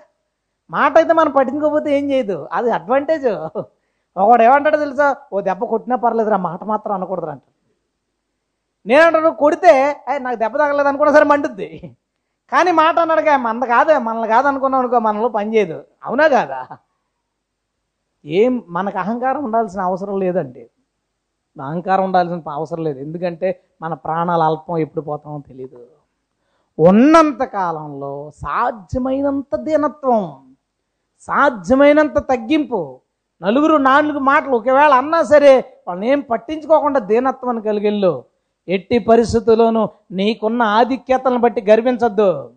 A: మాట అయితే మనం పట్టించుకోకపోతే ఏం చేయదు? అది అడ్వాంటేజ్ ఒకడు ఏమంటాడో తెలుసా? ఓ దెబ్బ కొట్టినా పర్లేదురా మాట మాత్రం అనకూడదు అంటాడు. నేనంటాను కొడితే నాకు దెబ్బ తగలేదు అనుకున్నా సరే మండుద్ది. కానీ మాట అన్నాడుగా మన కాదే మనల్ని కాదనుకున్నాం అనుకో మనలో పని చేయదు. అవునా కాదా? ఏం మనకు అహంకారం ఉండాల్సిన అవసరం లేదండి. అహంకారం ఉండాల్సిన అవసరం లేదు. ఎందుకంటే మన ప్రాణాలు అల్పం ఎప్పుడు పోతామో తెలియదు ఉన్నంత కాలంలో సాధ్యమైనంత దీనత్వం సాధ్యమైనంత తగ్గింపు నలుగురు నాలుగు మాటలు ఒకవేళ అన్నా సరే వాళ్ళని ఏం పట్టించుకోకుండా దీనత్వాన్ని కలిగిళ్ళు. ఎట్టి పరిస్థితుల్లోనూ నీకున్న ఆధిక్యతలను బట్టి గర్వించద్దు.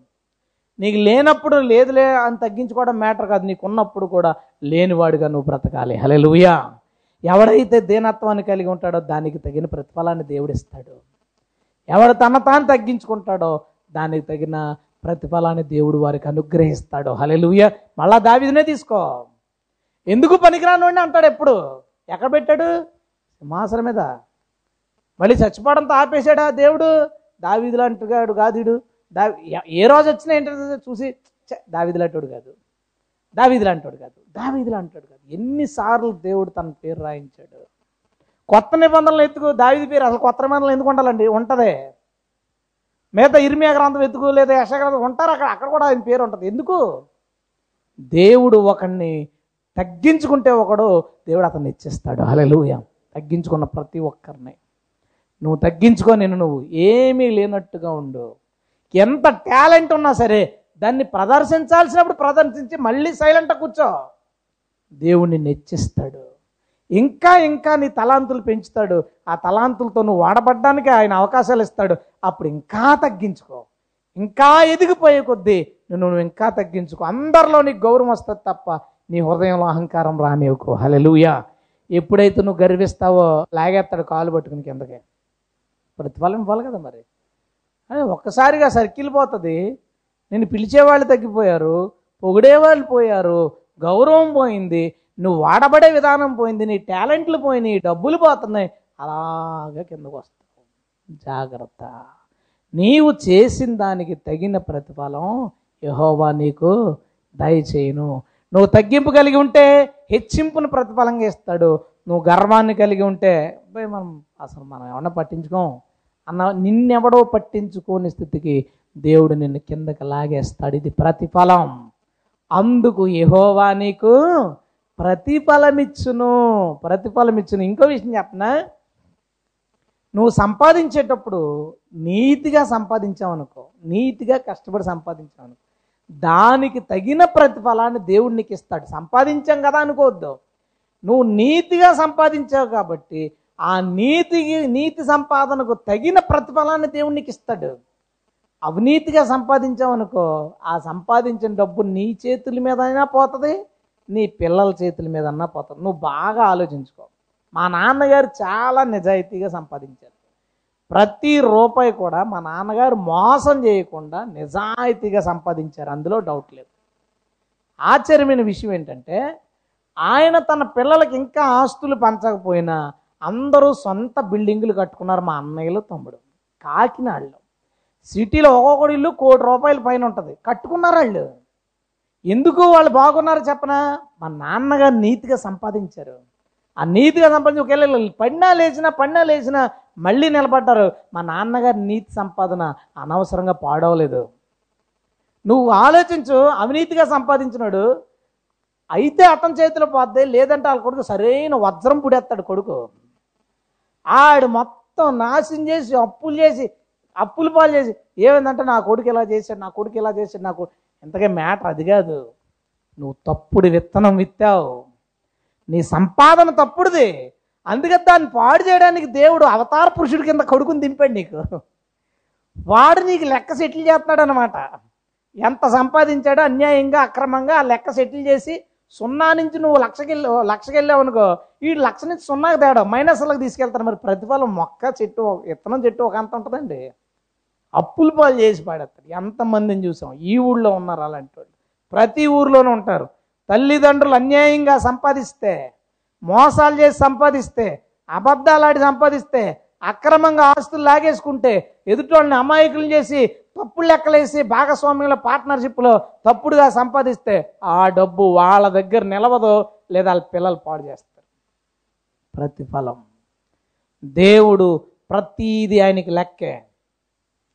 A: నీకు లేనప్పుడు లేదులే అని తగ్గించుకోవడం మ్యాటర్ కాదు. నీకు ఉన్నప్పుడు కూడా లేనివాడుగా నువ్వు బ్రతకాలి. హలెలుయా ఎవడైతే దీనత్వాన్ని కలిగి ఉంటాడో దానికి తగిన ప్రతిఫలాన్ని దేవుడిస్తాడు ఎవడు తన తాను తగ్గించుకుంటాడో దానికి తగిన ప్రతిఫలాన్ని దేవుడు వారికి అనుగ్రహిస్తాడు. హలెలుయ మళ్ళా దావిదినే తీసుకో. ఎందుకు పనికిరాను అంటాడు ఎప్పుడు? ఎక్కడ పెట్టాడు? సింహాసనం మీద. మళ్ళీ చచ్చిపోవడంతో ఆపేశాడా దేవుడు? దావీదులు అంటుగాడు కాదుడు దా ఏ రోజు వచ్చినా ఏంటంటే చూసి దావీదు లాంటివాడు కాదు. దావీదు లాంటివాడు కాదు. దావీదు లాంటివాడు కాదు. ఎన్నిసార్లు దేవుడు తన పేరు రాయించాడు. కొత్త నిబంధనలు ఎత్తుకు దావీది పేరు అసలు కొత్త నిబంధనలు ఎందుకు ఉండాలండి? ఉంటదే. మిగతా ఇర్మియా గ్రంథం ఎత్తుకు లేదా యశగ్రంథం ఉంటారు? అక్కడ అక్కడ కూడా ఆయన పేరు ఉంటుంది. ఎందుకు? దేవుడు ఒకడిని తగ్గించుకుంటే ఒకడు దేవుడు అతన్ని ఇచ్చేస్తాడు. హల్లెలూయా. తగ్గించుకున్న ప్రతి ఒక్కరిని. నువ్వు తగ్గించుకో నేను నువ్వు ఏమీ లేనట్టుగా ఉండు. ఎంత టాలెంట్ ఉన్నా సరే దాన్ని ప్రదర్శించాల్సినప్పుడు ప్రదర్శించి మళ్ళీ సైలెంట్ కూర్చో. దేవుణ్ణి నెచ్చిస్తాడు. ఇంకా ఇంకా నీ తలాంతులు పెంచుతాడు. ఆ తలాంతులతో నువ్వు వాడబడ్డానికి ఆయన అవకాశాలు ఇస్తాడు. అప్పుడు ఇంకా తగ్గించుకో. ఇంకా ఎదిగిపోయే కొద్దీ నువ్వు నువ్వు ఇంకా తగ్గించుకో. అందరిలో నీకు గౌరవం వస్తుంది తప్ప నీ హృదయంలో అహంకారం రానివ్వకు. హలెలుయా ఎప్పుడైతే నువ్వు గర్విస్తావో లాగేస్తాడు కాలు పట్టుకుని కిందకి. ప్రతిఫలం ఇవ్వాలి కదా మరి. అని ఒక్కసారిగా సర్కిల్ పోతుంది. నేను పిలిచేవాళ్ళు తగ్గిపోయారు పొగిడేవాళ్ళు పోయారు గౌరవం పోయింది నువ్వు వాడబడే విధానం పోయింది నీ టాలెంట్లు పోయినాయి డబ్బులు పోతున్నాయి. అలాగా కిందకు వస్తావు. జాగ్రత్త. నీవు చేసిన దానికి తగిన ప్రతిఫలం యహోవా నీకు దయచేయును. నువ్వు తగ్గింపు కలిగి ఉంటే హెచ్చింపును ప్రతిఫలంగా ఇస్తాడు. నువ్వు గర్వాన్ని కలిగి ఉంటే మనం అసలు మనం ఏమన్నా పట్టించుకోం. అన్న నిన్నెవడో పట్టించుకోని స్థితికి దేవుడు నిన్ను కిందకి లాగేస్తాడు. ఇది ప్రతిఫలం. అందుకు యహోవా నీకు ప్రతిఫలమిచ్చును. ప్రతిఫలమిచ్చును. ఇంకో విషయం చెప్పనా? నువ్వు సంపాదించేటప్పుడు నీతిగా సంపాదించావనుకో నీతిగా కష్టపడి సంపాదించావనుకో దానికి తగిన ప్రతిఫలాన్ని దేవుడు నీకు ఇస్తాడు సంపాదించాం కదా అనుకోవద్దు. నువ్వు నీతిగా సంపాదించావు కాబట్టి ఆ నీతికి నీతి సంపాదనకు తగిన ప్రతిఫలాన్ని దేవునికి ఇస్తాడు. అవినీతిగా సంపాదించావనుకో ఆ సంపాదించిన డబ్బు నీ చేతుల మీద అయినా పోతుంది నీ పిల్లల చేతుల మీద అన్నా పోతుంది. నువ్వు బాగా ఆలోచించుకో. మా నాన్నగారు చాలా నిజాయితీగా సంపాదించారు. ప్రతి రూపాయి కూడా మా నాన్నగారు మోసం చేయకుండా నిజాయితీగా సంపాదించారు. అందులో డౌట్ లేదు. ఆశ్చర్యమైన విషయం ఏంటంటే ఆయన తన పిల్లలకి ఇంకా ఆస్తులు పంచకపోయినా అందరూ సొంత బిల్డింగులు కట్టుకున్నారు మా అన్నయ్యలు తమ్ముడు. కాకినాడలో. సిటీలో ఒక్కొక్కడి ఇల్లు కోటి రూపాయల పైన ఉంటుంది. కట్టుకున్నారు వాళ్ళు. ఎందుకు వాళ్ళు బాగున్నారు చెప్పనా? మా నాన్నగారు నీతిగా సంపాదించారు. ఆ నీతిగా సంపాదించి ఒకవేళ పడినా లేచినా పడినా లేచినా మళ్ళీ నిలబడ్డారు. మా నాన్నగారి నీతి సంపాదన అనవసరంగా పాడవలేదు. నువ్వు ఆలోచించు అవినీతిగా సంపాదించినాడు. అయితే అతని చేతిలో పోద్ది లేదంటే వాళ్ళ కొడుకు సరైన వజ్రం పుడేస్తాడు కొడుకు. ఆడు మొత్తం నాశనం చేసి అప్పులు చేసి అప్పులు పాలు చేసి ఏమైందంటే నా కొడుకు ఇలా చేశాడు నా కొడుకు ఇలా చేశాడు నాకు ఇంతకే మ్యాటర్? అది కాదు. నువ్వు తప్పుడు విత్తనం విత్తావు. నీ సంపాదన తప్పుడుది. అందుకే దాన్ని పాడు చేయడానికి దేవుడు అవతార పురుషుడి కింద కొడుకుని దింపాడు నీకు. వాడు నీకు లెక్క సెటిల్ చేస్తున్నాడు అనమాట ఎంత సంపాదించాడో అన్యాయంగా అక్రమంగా ఆ లెక్క సెటిల్ చేసి సున్నా నుంచి నువ్వు లక్షకెళ్ళి లక్షకెళ్ళావు అనుకో ఈ లక్ష నుంచి సున్నాకి తేడా. మైనస్లకు తీసుకెళ్తారు. మరి ప్రతిఫలం మొక్క చెట్టు విత్తనం చెట్టు ఒక అంత ఉంటుందండి. అప్పులు పాలు చేసి పాడేస్తారు. ఎంతమందిని చూసాం. ఈ ఊళ్ళో ఉన్నారు అలాంటి వాళ్ళు. ప్రతి ఊర్లోనూ ఉంటారు. తల్లిదండ్రులు అన్యాయంగా సంపాదిస్తే మోసాలు చేసి సంపాదిస్తే అబద్ధాలాడి సంపాదిస్తే అక్రమంగా ఆస్తులు లాగేసుకుంటే ఎదుటోళ్ళని అమాయకులు చేసి తప్పుడు లెక్కలేసి భాగస్వామ్యంలో పార్ట్నర్షిప్లో తప్పుడుగా సంపాదిస్తే ఆ డబ్బు వాళ్ళ దగ్గర నిలవదు లేదా వాళ్ళ పిల్లలు పాడు చేస్తారు. ప్రతిఫలం. దేవుడు ప్రతీది ఆయనకి లెక్కే.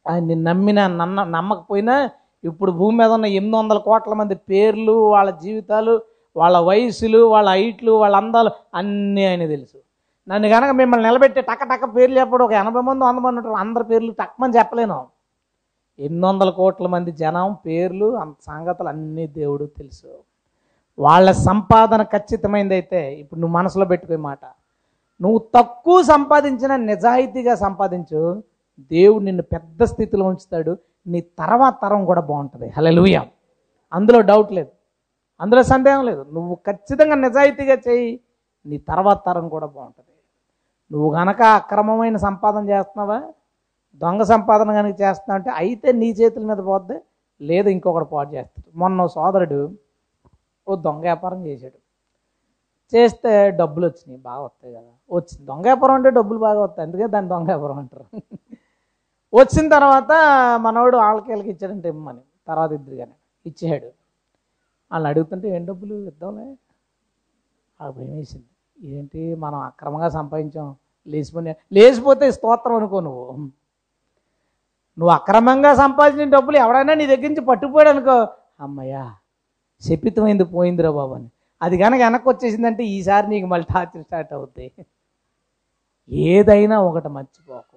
A: ఆయన్ని నమ్మిన నన్న నమ్మకపోయినా ఇప్పుడు భూమి మీద ఉన్న ఎనిమిది వందల కోట్ల మంది పేర్లు వాళ్ళ జీవితాలు వాళ్ళ వయసులు వాళ్ళ హైట్లు వాళ్ళ అందాలు అన్నీ ఆయన తెలుసు. నన్ను కనుక మిమ్మల్ని నిలబెట్టి టక టక్క పేర్లు చెప్పడం ఒక ఎనభై మంది వంద మంది ఉంటారు. అందరి పేర్లు టక్మని చెప్పలేను. ఎనిమిది వందల కోట్ల మంది జనం పేర్లు అంత సంగతులు అన్నీ దేవుడు తెలుసు. వాళ్ళ సంపాదన ఖచ్చితమైందైతే ఇప్పుడు నువ్వు మనసులో పెట్టుకునే మాట. నువ్వు తక్కువ సంపాదించిన నిజాయితీగా సంపాదించు. దేవుడు నిన్ను పెద్ద స్థితిలో ఉంచుతాడు. నీ తర్వాత తరం కూడా బాగుంటుంది. హలెలుయ అందులో డౌట్ లేదు. అందులో సందేహం లేదు. నువ్వు ఖచ్చితంగా నిజాయితీగా చేయి. నీ తర్వాత తరం కూడా బాగుంటుంది. నువ్వు గనక అక్రమమైన సంపాదన చేస్తున్నావా? దొంగ సంపాదన కనుక చేస్తున్నావు అంటే అయితే నీ చేతుల మీద పోద్ది లేదు ఇంకొకటి పాటు చేస్తాడు. మొన్న సోదరుడు ఓ దొంగ వ్యాపారం చేశాడు. చేస్తే డబ్బులు వచ్చినాయి బాగా వస్తాయి కదా. వచ్చింది. దొంగ వ్యాపారం అంటే డబ్బులు బాగా వస్తాయి అందుకే దాన్ని దొంగ వ్యాపారం అంటారు. వచ్చిన తర్వాత మనవాడు వాళ్ళకి వీళ్ళకి ఇచ్చాడంటే ఇమ్మని. తర్వాత ఇద్దరు కానీ ఇచ్చాడు వాళ్ళని అడుగుతుంటే ఏం డబ్బులు? ఇద్దాంలే. ఆ భయం వేసింది ఏంటి? మనం అక్రమంగా సంపాదించాం. లేచిపోయి లేచిపోతే స్తోత్రం అనుకో నువ్వు. నువ్వు అక్రమంగా సంపాదించిన డబ్బులు ఎవడైనా నీ దగ్గర నుంచి పట్టుకుపోయాడు అనుకో అమ్మయ్యా శపితమైంది పోయిందిరా బాబు అని. అది కనుక వెనక్కి వచ్చేసిందంటే ఈసారి నీకు మళ్ళీ టార్చర్ స్టార్ట్ అవుతాయి ఏదైనా ఒకటి మర్చిపోకు.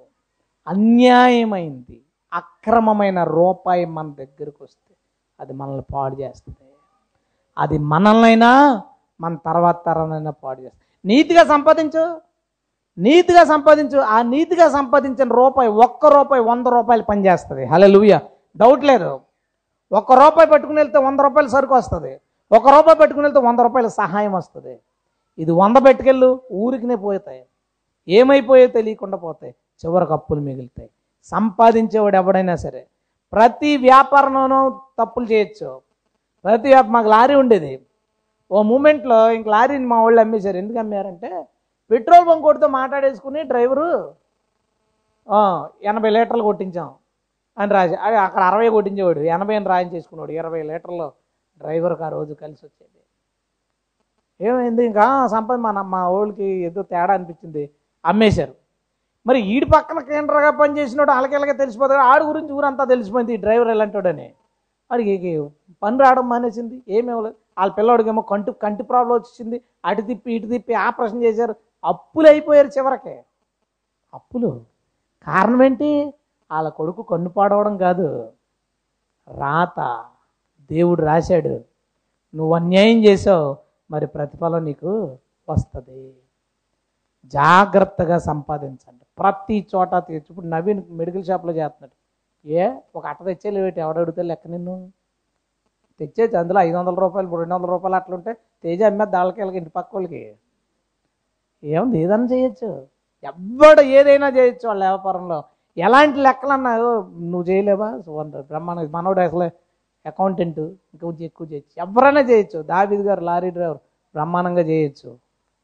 A: అన్యాయమైంది అక్రమమైన రూపాయి మన దగ్గరకు వస్తే అది మనల్ని పాడు చేస్తుంది. అది మనల్నైనా మన తర్వాత తరానైనా పాడు చేస్తుంది. నీతిగా సంపాదించు. నీతిగా సంపాదించు ఆ నీతిగా సంపాదించిన రూపాయి ఒక్క రూపాయి వంద రూపాయలు పనిచేస్తుంది. హలో లూయ డౌట్ లేదు. ఒక్క రూపాయి పెట్టుకుని వెళ్తే వంద రూపాయలు సరుకు వస్తుంది. ఒక రూపాయి పెట్టుకుని వెళ్తే వంద రూపాయల సహాయం వస్తుంది. ఇది వంద పెట్టుకెళ్ళు ఊరికినే పోతాయి. ఏమైపోయో తెలియకుండా పోతాయి. చివరికి అప్పులు మిగులుతాయి. సంపాదించేవాడు ఎవడైనా సరే ప్రతి వ్యాపారంలోనూ తప్పులు చేయొచ్చు. ప్రతి వ్యాప మాకు లారీ ఉండేది. ఓ మూమెంట్లో ఇంక లారీని మా వాళ్ళు అమ్మేశారు. ఎందుకు అమ్మారంటే పెట్రోల్ బంక్ ఒకటితో మాట్లాడేసుకుని డ్రైవరు ఎనభై లీటర్లు కొట్టించాం అని రాసి అదే అక్కడ అరవై కొట్టించేవాడు ఎనభై అని రాయించేసుకున్నాడు ఇరవై లీటర్లు డ్రైవర్కి ఆ రోజు కలిసి వచ్చేది. ఏమైంది? ఇంకా సంపద మన మా వాళ్ళకి ఏదో తేడా అనిపించింది. అమ్మేశారు. మరి ఈడి పక్కన కేంద్రగా పనిచేసినోడు వాళ్ళకి తెలిసిపోతాడు. ఆడి గురించి ఊరంతా తెలిసిపోయింది ఈ డ్రైవర్ ఎలాంటివాడని వాడికి పని రావడం మానేసింది. ఏమి వాళ్ళ పిల్లవాడికేమో కంటి కంటి ప్రాబ్లం వచ్చింది. అటు తిప్పి ఇటు తిప్పి ఆపరేషన్ చేశారు. అప్పులు అయిపోయారు చివరికి. అప్పులు. కారణం ఏంటి? వాళ్ళ కొడుకు కన్ను పాడవడం కాదు. రాత. దేవుడు రాశాడు. నువ్వు అన్యాయం చేసావు మరి ప్రతిఫలం నీకు వస్తుంది. జాగ్రత్తగా సంపాదించండి. ప్రతి చోట తీర్చు. ఇప్పుడు నవీన్ మెడికల్ షాప్లో చేస్తున్నాడు. ఏ? ఒక అట్ట తెచ్చేలేవేటి ఎవడ అడిగితే లెక్క నిన్ను? తెచ్చేది అందులో ఐదు వందల రూపాయలు రెండు వందల రూపాయలు అట్లుంటే తేజ అమ్మేది దాళ్ళకి వెళ్ళకి ఇంటి పక్క వాళ్ళకి. ఏముంది ఏదైనా చేయొచ్చు. ఎవ్వడు ఏదైనా చేయొచ్చు వాళ్ళ వ్యాపారంలో. ఎలాంటి లెక్కలన్నా "ఓ, నువ్వు చేయలేవా? సువర్ణ బ్రహ్మాండ మనోడు అసలు అకౌంటెంట్ ఇంకా ఎక్కువ చేయొచ్చు. ఎవరైనా చేయొచ్చు. దావిద్ గారు లారీ డ్రైవర్ బ్రహ్మాండంగా చేయొచ్చు.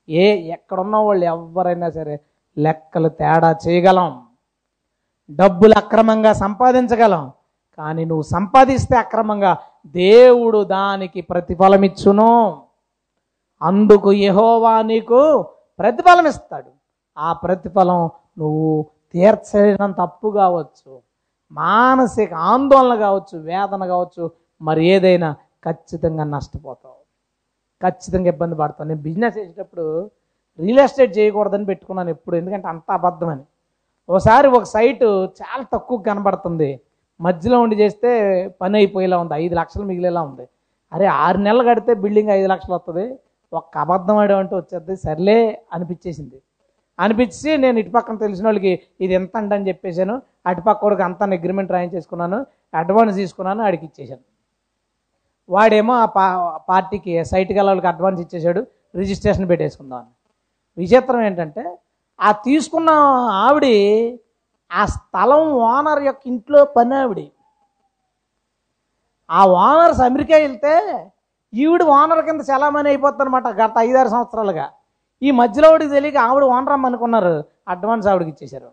A: ఏ ఎక్కడున్న వాళ్ళు ఎవరైనా సరే లెక్కలు తేడా చేయగలం. డబ్బులు అక్రమంగా సంపాదించగలం. కానీ నువ్వు సంపాదిస్తే అక్రమంగా దేవుడు దానికి ప్రతిఫలం ఇచ్చును అందుకు యహోవా నీకు ప్రతిఫలం ఇస్తాడు ఆ ప్రతిఫలం నువ్వు తీర్చలేనంత తప్పు కావచ్చు మానసిక ఆందోళన కావచ్చు వేదన కావచ్చు మరి ఏదైనా ఖచ్చితంగా నష్టపోతావు. ఖచ్చితంగా ఇబ్బంది పడతావు. నేను బిజినెస్ చేసేటప్పుడు రియల్ ఎస్టేట్ చేయకూడదని పెట్టుకున్నాను ఎప్పుడు ఎందుకంటే అంత అబద్ధమని. ఒకసారి ఒక సైటు చాలా తక్కువ కనబడుతుంది. మధ్యలో ఉండి చేస్తే పని అయిపోయేలా ఉంది. ఐదు లక్షలు మిగిలేలా ఉంది. అరే ఆరు నెలలు కడితే బిల్డింగ్ ఐదు లక్షలు వస్తుంది ఒక్క అబద్ధం ఆడేమంటే వచ్చేది సర్లే అనిపించేసింది. అనిపించి నేను ఇటు పక్కన తెలిసిన వాళ్ళకి ఇది ఎంత అండి అని చెప్పేశాను. అటుపక్క వాడికి అంతా అగ్రిమెంట్ రాయించేసుకున్నాను. అడ్వాన్స్ తీసుకున్నాను ఆడికి ఇచ్చేసాను వాడేమో ఆ పా పార్టీకి సైట్కి వాళ్ళకి అడ్వాన్స్ ఇచ్చేసాడు రిజిస్ట్రేషన్ పెట్టేసుకుందాం అని విచిత్రం ఏంటంటే ఆ తీసుకున్న ఆవిడ ఆ స్థలం ఓనర్ యొక్క ఇంట్లో పని ఆవిడ. ఆ ఓనర్స్ అమెరికా వెళ్తే ఈవిడ ఓనర్ కింద చలామణి అయిపోతుందనమాట గత ఐదారు సంవత్సరాలుగా. ఈ మధ్యలో ఆవిడకి తెలియక ఆవిడ ఓనర్ అమ్మనుకున్నారు అడ్వాన్స్ ఆవిడకి ఇచ్చేశారు.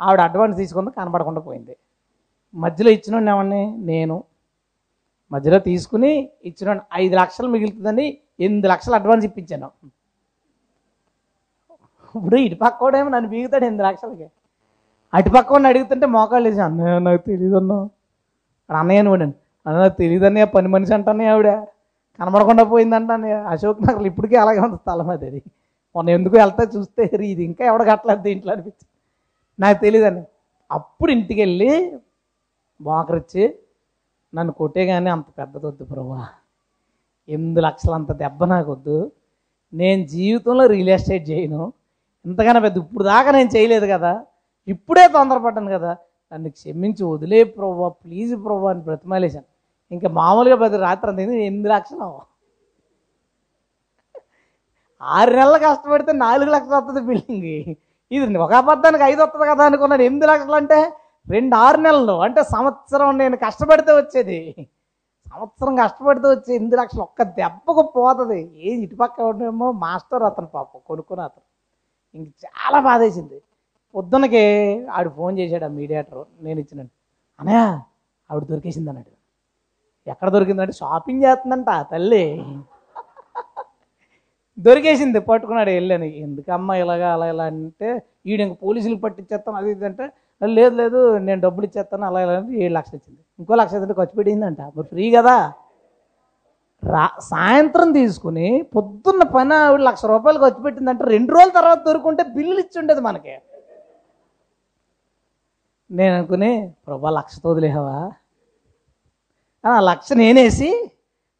A: ఆవిడ అడ్వాన్స్ తీసుకుంది కనపడకుండా పోయింది. మధ్యలో ఇచ్చినోడిని ఏమని? నేను. మధ్యలో తీసుకుని ఇచ్చిన ఐదు లక్షలు మిగులుతుందని ఎనిమిది లక్షలు అడ్వాన్స్ ఇప్పించాను. ఇప్పుడు ఇటు కూడా ఏమో నన్ను బీగుతాడు ఎనిమిది లక్షలకి. అటుపక్క వాడిని అడుగుతుంటే మోకాళ్ళు వేసి అన్నయ్య నాకు తెలియదు అన్నా అన్నయ్య నువ్వు అన్న నాకు తెలియదు అన్నయ్య పని మనిషి అంటానే ఆవిడ. కనబడకుండా పోయిందంట అశోక్ నగర్లు ఇప్పటికీ అలాగే ఉంది స్థలం అది. అది మొన్న ఎందుకు వెళ్తే చూస్తే "రీ, ఇది ఇంకా ఎవడ కట్టలేదు ఇంట్లో అనిపించింది. నాకు తెలియదండి అప్పుడు ఇంటికి వెళ్ళి మోకరిచ్చి నన్ను కొట్టే కానీ అంత పెద్దది వద్దు ప్రభా. ఎనిమిది లక్షలు అంత దెబ్బ నాకు వద్దు నేను జీవితంలో రియల్ ఎస్టేట్ చేయను. ఇంతకన్నా పెద్ద ఇప్పుడు దాకా నేను చేయలేదు కదా. ఇప్పుడే తొందరపడ్డాను కదా. నన్ను క్షమించి వదిలే ప్రభా. ప్లీజ్ ప్రభా అని బ్రతిమాలేశాను. ఇంకా మామూలుగా పది రాత్రి అంత ఎనిమిది లక్షలు? ఆరు నెలలు కష్టపడితే నాలుగు లక్షలు వస్తుంది బిల్డింగ్. ఇది ఒక అబద్ధానికి ఐదు వస్తుంది కదా అనుకున్నాను ఎనిమిది లక్షలు అంటే రెండు ఆరు నెలలు. అంటే సంవత్సరం నేను కష్టపడితే వచ్చేది. సంవత్సరం కష్టపడితే వచ్చే ఎనిమిది లక్షలు. ఒక్క దెబ్బకు పోతుంది. ఏది ఇటుపక్క ఉండేమో మాస్టర్ అతను పాపం కొనుక్కుని అతను. ఇంక చాలా బాధేసింది. పొద్దునకే ఆడు ఫోన్ చేశాడు ఆ మీడియేటర్. నేను ఇచ్చినాను. అనయా ఆవిడ దొరికేసింది అన్నాడు. ఎక్కడ దొరికిందంటే షాపింగ్ చేస్తుందంట తల్లి. దొరికేసింది పట్టుకున్నాడు వెళ్ళాను. ఎందుకమ్మా ఇలాగా అలా ఇలా అంటే ఈడు ఇంక పోలీసులు పట్టించేస్తాను అది ఇది అంటే లేదు లేదు నేను డబ్బులు ఇచ్చేస్తాను అలా ఇలా అంటే ఏడు లక్షలు ఇచ్చింది. ఇంకో లక్ష అయితే ఖర్చు పెట్టిందంట. మరి ఫ్రీ కదా. రా సాయంత్రం తీసుకుని పొద్దున్న పని ఆవిడ లక్ష రూపాయలు ఖర్చు పెట్టిందంటే రెండు రోజుల తర్వాత దొరుకుంటే బిల్లులు ఇచ్చి ఉండేది మనకి. నేను అనుకుని ప్రభా లక్షతో వదిలేవా ఆ లక్ష నేనేసి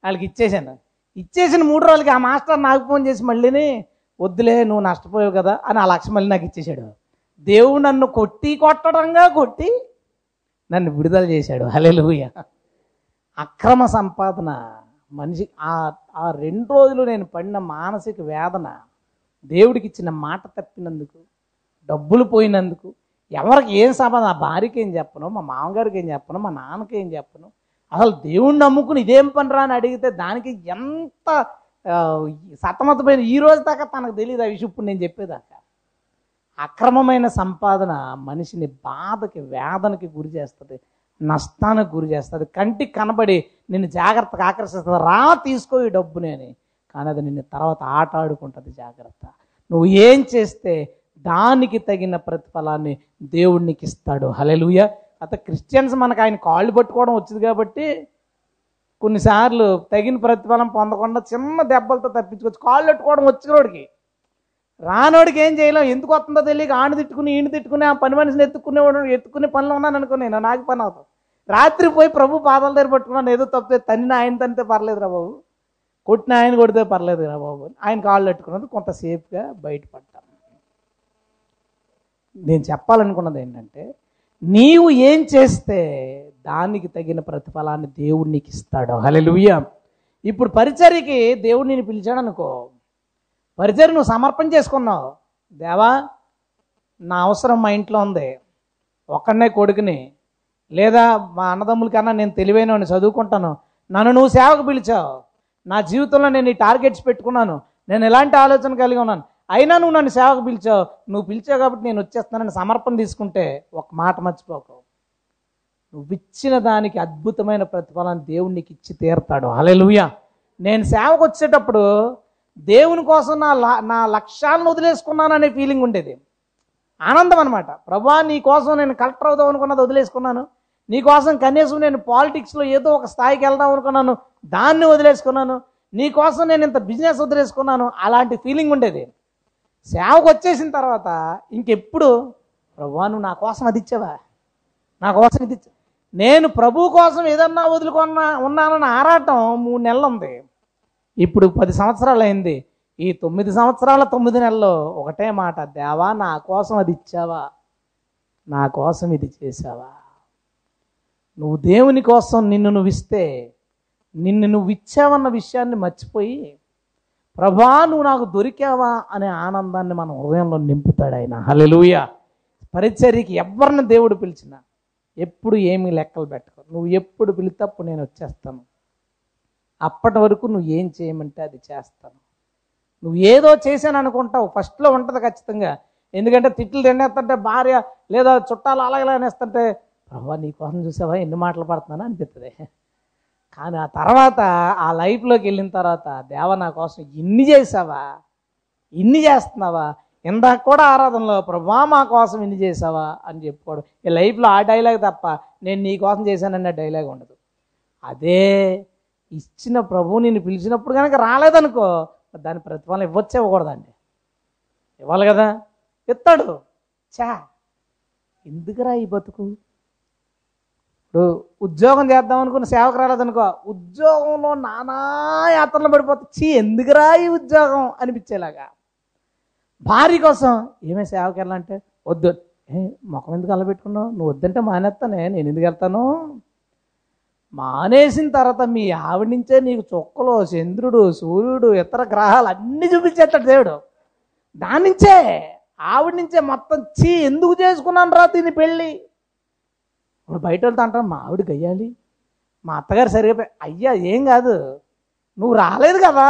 A: వాళ్ళకి ఇచ్చేసాను. ఇచ్చేసిన మూడు రోజులకి ఆ మాస్టర్ నాకు ఫోన్ చేసి మళ్ళీని వద్దులే నువ్వు నష్టపోయావు కదా అని ఆ లక్ష మళ్ళీ నాకు ఇచ్చేసాడు. దేవుడు నన్ను కొట్టి కొట్టడంగా కొట్టి నన్ను విడుదల చేశాడు. హల్లెలూయా. అక్రమ సంపాదన. మనిషి ఆ ఆ రెండు రోజులు నేను పడిన మానసిక వేదన దేవుడికి ఇచ్చిన మాట తప్పినందుకు డబ్బులు పోయినందుకు ఎవరికి ఏం సంపాదన? నా భార్యకి ఏం చెప్పను? మా మామగారికి ఏం చెప్పను? మా నాన్నకి ఏం చెప్పను? అసలు దేవుణ్ణి నమ్ముకుని ఇదేం పనిరా అని అడిగితే దానికి ఎంత సతమతమైన ఈ రోజు దాకా తనకు తెలియదు ఆ విషయం. ఇప్పుడు నేను చెప్పేదాకా. అక్రమమైన సంపాదన మనిషిని బాధకి వేదనకి గురి చేస్తుంది నష్టానికి గురి చేస్తుంది. కంటికి కనబడి నిన్ను జాగ్రత్తగా ఆకర్షిస్తుంది. రా తీసుకో ఈ డబ్బుని అని. కానీ అది నిన్ను తర్వాత ఆట ఆడుకుంటుంది జాగ్రత్త. నువ్వు ఏం చేస్తే దానికి తగిన ప్రతిఫలాన్ని దేవుడికి ఇస్తాడు హలెలుయ అత క్రిస్టియన్స్ మనకు ఆయన కాళ్ళు పట్టుకోవడం వచ్చింది కాబట్టి కొన్నిసార్లు తగిన ప్రతిఫలం పొందకుండా చిన్న దెబ్బలతో తప్పించుకోవచ్చు కాళ్ళు పెట్టుకోవడం వచ్చినోడికి రానోడికి ఏం చేయలేం. ఎందుకు వస్తుందో తెలియక ఆడు తిట్టుకుని ఈయన తిట్టుకుని ఆ పని మనిషిని ఎత్తుకునేవాడు ఎత్తుకునే పనిలో ఉన్నాను అనుకో నేను నాకు పని అవుతాం రాత్రి పోయి ప్రభు పాదాల దగ్గర పట్టుకున్నాను ఏదో తప్పితే తన్నిన ఆయన తనితే పర్లేదు రా బాబు. కొట్టిన ఆయన కొడితే పర్లేదు రా బాబు ఆయన కాళ్ళు పెట్టుకున్నది కొంతసేపుగా బయటపడ్డాను నేను చెప్పాలనుకున్నది ఏంటంటే నీవు ఏం చేస్తే దానికి తగిన ప్రతిఫలాన్ని దేవుడు నీకు ఇస్తాడు. హలెలుయ్య ఇప్పుడు పరిచర్యకి దేవుడు నేను పిలిచాడు అనుకో పరిచర్య నువ్వు సమర్పణ చేసుకున్నావు. దేవా నా అవసరం మా ఇంట్లో ఉంది. ఒక్కడనే కొడుకుని లేదా మా అన్నదమ్ముల కన్నా నేను తెలివైన చదువుకుంటాను. నన్ను నువ్వు సేవకు పిలిచావు. నా జీవితంలో నేను ఈ టార్గెట్స్ పెట్టుకున్నాను. నేను ఎలాంటి ఆలోచన కలిగి ఉన్నాను? అయినా నువ్వు నన్ను సేవకు పిలిచావు. నువ్వు పిలిచావు కాబట్టి నేను వచ్చేస్తానని సమర్పణ తీసుకుంటే ఒక మాట మర్చిపోకు. నువ్వు ఇచ్చిన దానికి అద్భుతమైన ప్రతిఫలాన్ని దేవుడు నీకు ఇచ్చి తీరుతాడు. హల్లెలూయా. నేను సేవకు వచ్చేటప్పుడు దేవుని కోసం నా నా లక్ష్యాలను వదిలేసుకున్నాను అనే ఫీలింగ్ ఉండేది. ఆనందం అనమాట ప్రభా నీ కోసం నేను కలెక్టర్ అవుదాం అనుకున్నది వదిలేసుకున్నాను. నీ కోసం కనీసం నేను పాలిటిక్స్లో ఏదో ఒక స్థాయికి వెళ్దాం అనుకున్నాను. దాన్ని వదిలేసుకున్నాను. నీ కోసం నేను ఇంత బిజినెస్ వదిలేసుకున్నాను. అలాంటి ఫీలింగ్ ఉండేది. సేవకు వచ్చేసిన తర్వాత ఇంకెప్పుడు ప్రభా నువ్వు నా కోసం అది ఇచ్చావా? నా కోసం ఇది ఇచ్చా నేను ప్రభు కోసం ఏదన్నా వదులుకున్నా ఉన్నానని ఆరాటం మూడు నెలలు ఉంది. ఇప్పుడు పది సంవత్సరాలు అయింది. ఈ తొమ్మిది సంవత్సరాల తొమ్మిది నెలలు ఒకటే మాట దేవా నా కోసం అది ఇచ్చావా? నా కోసం ఇది చేసావా నువ్వు దేవుని కోసం నిన్ను నువ్వు ఇస్తే నిన్ను నువ్వు ఇచ్చావన్న విషయాన్ని మర్చిపోయి ప్రభా నువ్వు నాకు దొరికావా అనే ఆనందాన్ని మన హృదయంలో నింపుతాడు ఆయన. హలెలుయ పరిచర్యకి ఎవరిని దేవుడు పిలిచినా ఎప్పుడు ఏమీ లెక్కలు పెట్టుకో నువ్వు ఎప్పుడు పిలితే అప్పుడు నేను వచ్చేస్తాను. అప్పటి వరకు నువ్వు ఏం చేయమంటే అది చేస్తాను. నువ్వు ఏదో చేశాను అనుకుంటావు. ఫస్ట్లో ఉంటుంది ఖచ్చితంగా. ఎందుకంటే తిట్లు తిండేస్తుంటే భార్య లేదా చుట్టాలు అలాగే అనేస్తుంటే ప్రభా నీ కోసం చూసావా? ఎన్ని మాటలు పడుతున్నాను అనిపిస్తుంది కానీ ఆ తర్వాత ఆ లైఫ్లోకి వెళ్ళిన తర్వాత దేవ నా కోసం ఇన్ని చేసావా? ఇన్ని చేస్తున్నావా? ఇందాక కూడా ఆరాధనలో ప్రభా మా కోసం ఇన్ని చేసావా? అని చెప్పుకోవడం. ఈ లైఫ్లో ఆ డైలాగ్ తప్ప నేను నీ కోసం చేశానన్న డైలాగ్ ఉండదు. అదే ఇచ్చిన ప్రభువు నిన్ను పిలిచినప్పుడు కనుక రాలేదనుకో దాని ప్రతిఫలం ఇవ్వచ్చు ఇవ్వకూడదండి. ఇవ్వాలి కదా? ఇస్తాడు. చా ఎందుకురా ఈ బతుకు? ఇప్పుడు ఉద్యోగం చేద్దాం అనుకున్న సేవకు రాలేదనుకో ఉద్యోగంలో నానా యాత్రలు పడిపోతే చీ ఎందుకురా ఈ ఉద్యోగం అనిపించేలాగా? భార్య కోసం ఏమే సేవకి వెళ్ళాలంటే వద్దు. ఏ ముఖం ఎందుకు అలా పెట్టుకున్నావు? నువ్వు వద్దంటే మానేస్తానే నేను ఎందుకు వెళ్తాను? మానేసిన తర్వాత మీ ఆవిడ నుంచే నీకు చుక్కలు చంద్రుడు సూర్యుడు ఇతర గ్రహాలు అన్నీ చూపించేస్తాడు దేవుడు. దాని నుంచే ఆవిడ నుంచే మొత్తం చీ ఎందుకు చేసుకున్నాను రా దీని పెళ్ళి? ఇప్పుడు బయట వెళ్తా అంటారు మా ఆవిడ గయ్యాలి. మా అత్తగారు సరిగా అయ్యా ఏం కాదు. నువ్వు రాలేదు కదా.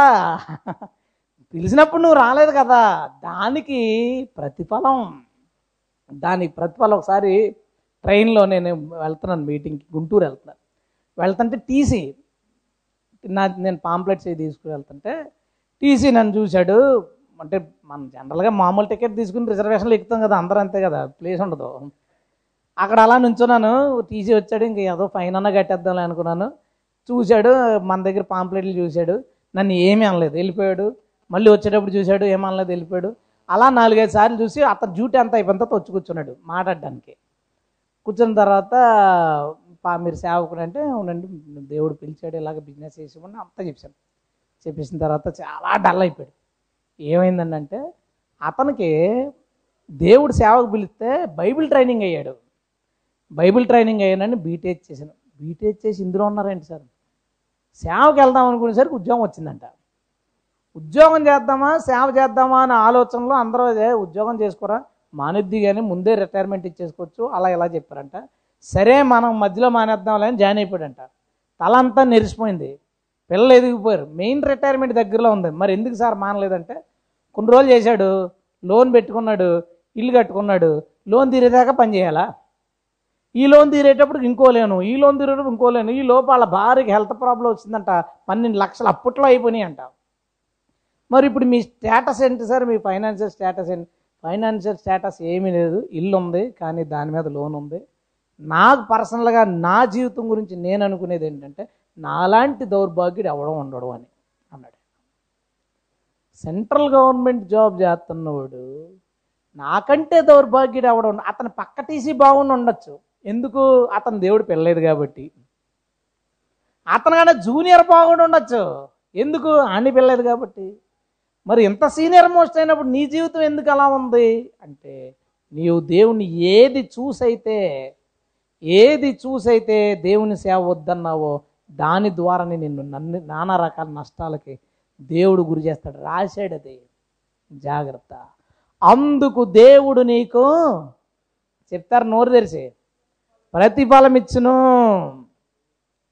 A: పిలిచినప్పుడు నువ్వు రాలేదు కదా. దానికి ప్రతిఫలం. దానికి ప్రతిఫలం ఒకసారి ట్రైన్లో నేను వెళ్తున్నాను మీటింగ్కి గుంటూరు వెళ్తున్నాను. వెళ్తుంటే టీసీ నా నేను పాంప్లెట్స్ అవి తీసుకుని వెళ్తుంటే టీసీ నన్ను చూశాడు. అంటే మనం జనరల్గా మామూలు టికెట్ తీసుకుని రిజర్వేషన్లు ఎక్కుతాం కదా అందరూ అంతే కదా. ప్లేస్ ఉండదు. అక్కడ అలా నుంచున్నాను. టీసీ వచ్చాడు ఇంక ఏదో ఫైన్ అన్న కట్టేద్దాం అనుకున్నాను. చూశాడు మన దగ్గర పాంప్లెట్లు చూశాడు. నన్ను ఏమీ అనలేదు. వెళ్ళిపోయాడు. మళ్ళీ వచ్చేటప్పుడు చూశాడు ఏమీ అనలేదు. వెళ్ళిపోయాడు. అలా నాలుగైదు సార్లు చూసి అతను డ్యూటీ అంతా అయిపోయిన తర్వాత వచ్చి కూర్చున్నాడు మాట్లాడడానికి. కూర్చున్న తర్వాత పా మీరు సేవకుడు అంటే ఉండండి దేవుడు పిలిచాడు ఇలాగ బిజినెస్ చేసేమని అంతా చెప్పాను. చెప్పేసిన తర్వాత చాలా డల్ అయిపోయాడు. ఏమైందండి అంటే అతనికి దేవుడు సేవకు పిలిస్తే బైబిల్ ట్రైనింగ్ అయ్యాడు. బైబిల్ ట్రైనింగ్ అయ్యానని బీటెక్ చేశాను. బీటెక్ చేసి ఇందులో ఉన్నారేంటి సార్? సేవకి వెళ్దాం అనుకునేసరికి ఉద్యోగం వచ్చిందంట. ఉద్యోగం చేద్దామా? సేవ చేద్దామా అనే ఆలోచనలో అందరూ అదే ఉద్యోగం చేసుకోరా? మానేద్ది కానీ ముందే రిటైర్మెంట్ ఇచ్చేసుకోవచ్చు. అలా ఇలా చెప్పారంట. సరే మనం మధ్యలో మానేద్దాంలే అని జాయిన్ అయిపోయాడంట. తలంతా నెరిసిపోయింది. పిల్లలు ఎదిగిపోయారు. మెయిన్ రిటైర్మెంట్ దగ్గరలో ఉంది. మరి ఎందుకు సార్ మానలేదంటే? కొన్ని రోజులు చేశాడు. లోన్ పెట్టుకున్నాడు. ఇల్లు కట్టుకున్నాడు. లోన్ తీరేదాకా పని చేయాలా? ఈ లోన్ తీరేటప్పుడు ఇంకో లేను ఈ లోన్ తీరేటప్పుడు ఇంకో లేను. ఈ లోపల భార్యకి హెల్త్ ప్రాబ్లం వచ్చిందంట పన్నెండు లక్షలు అప్పట్లో అయిపోయినాయి అంట. మరి ఇప్పుడు మీ స్టేటస్ ఏంటి సార్? మీ ఫైనాన్షియల్ స్టేటస్ ఏంటి? ఫైనాన్షియల్ స్టేటస్ ఏమీ లేదు ఇల్లు ఉంది కానీ దాని మీద లోన్ ఉంది. నాకు పర్సనల్గా నా జీవితం గురించి నేను అనుకునేది ఏంటంటే నాలాంటి దౌర్భాగ్యుడు ఎవడం ఉండడు అని అన్నాడు. సెంట్రల్ గవర్నమెంట్ జాబ్ చేస్తున్నవాడు నాకంటే దౌర్భాగ్యుడు ఎవడం అతను పక్క తీసి బాగుండి ఉండొచ్చు. ఎందుకు అతను దేవుడు పెళ్ళలేదు కాబట్టి? అతనికన్నా జూనియర్ బాగుండి ఉండొచ్చు. ఎందుకు? ఆని పెళ్ళలేదు కాబట్టి. మరి ఇంత సీనియర్ మోస్ట్ అయినప్పుడు నీ జీవితం ఎందుకు అలా ఉంది? అంటే నీవు దేవుని ఏది చూసైతే ఏది చూసైతే దేవుని సేవ వద్దన్నావో దాని ద్వారానే నిన్ను నన్ను నానా రకాల నష్టాలకి దేవుడు గురి చేస్తాడు. రాశాడు అది. జాగ్రత్త. అందుకు దేవుడు నీకు చెప్తారు నోరు తెరిచి. ప్రతిఫలం ఇచ్చును.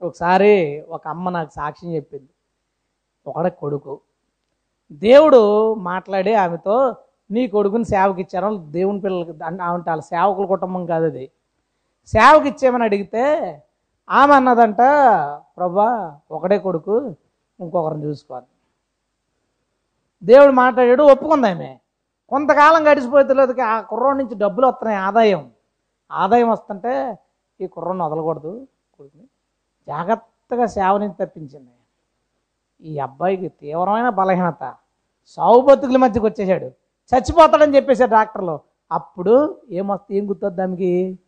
A: ఒకసారి ఒక అమ్మ నాకు సాక్ష్యం చెప్పింది. ఒకడ కొడుకు. దేవుడు మాట్లాడి ఆమెతో నీ కొడుకుని సేవకి ఇచ్చాను దేవుని పిల్లలకి అంటే ఆమె వాళ్ళ సేవకుల కుటుంబం కాదు అది. సేవకి ఇచ్చేమని అడిగితే ఆమె అన్నదంట ప్రభా ఒకడే కొడుకు ఇంకొకరిని చూసుకోవాలి. దేవుడు మాట్లాడాడు ఒప్పుకుంది ఆమె. కొంతకాలం గడిచిపోయే తెలియదు ఆ కుర్రోడి నుంచి డబ్బులు వస్తున్నాయి ఆదాయం. ఆదాయం వస్తుంటే ఈ కుర్రను వదలకూడదు. కొడుకుని జాగ్రత్తగా సేవ నుంచి తప్పించింది ఈ అబ్బాయికి తీవ్రమైన బలహీనత. సావు బతుకుల మధ్యకి వచ్చేసాడు చచ్చిపోతాడని చెప్పేశాడు డాక్టర్లు. అప్పుడు ఏమొస్తే ఏం గుర్తొద్దు దానికి?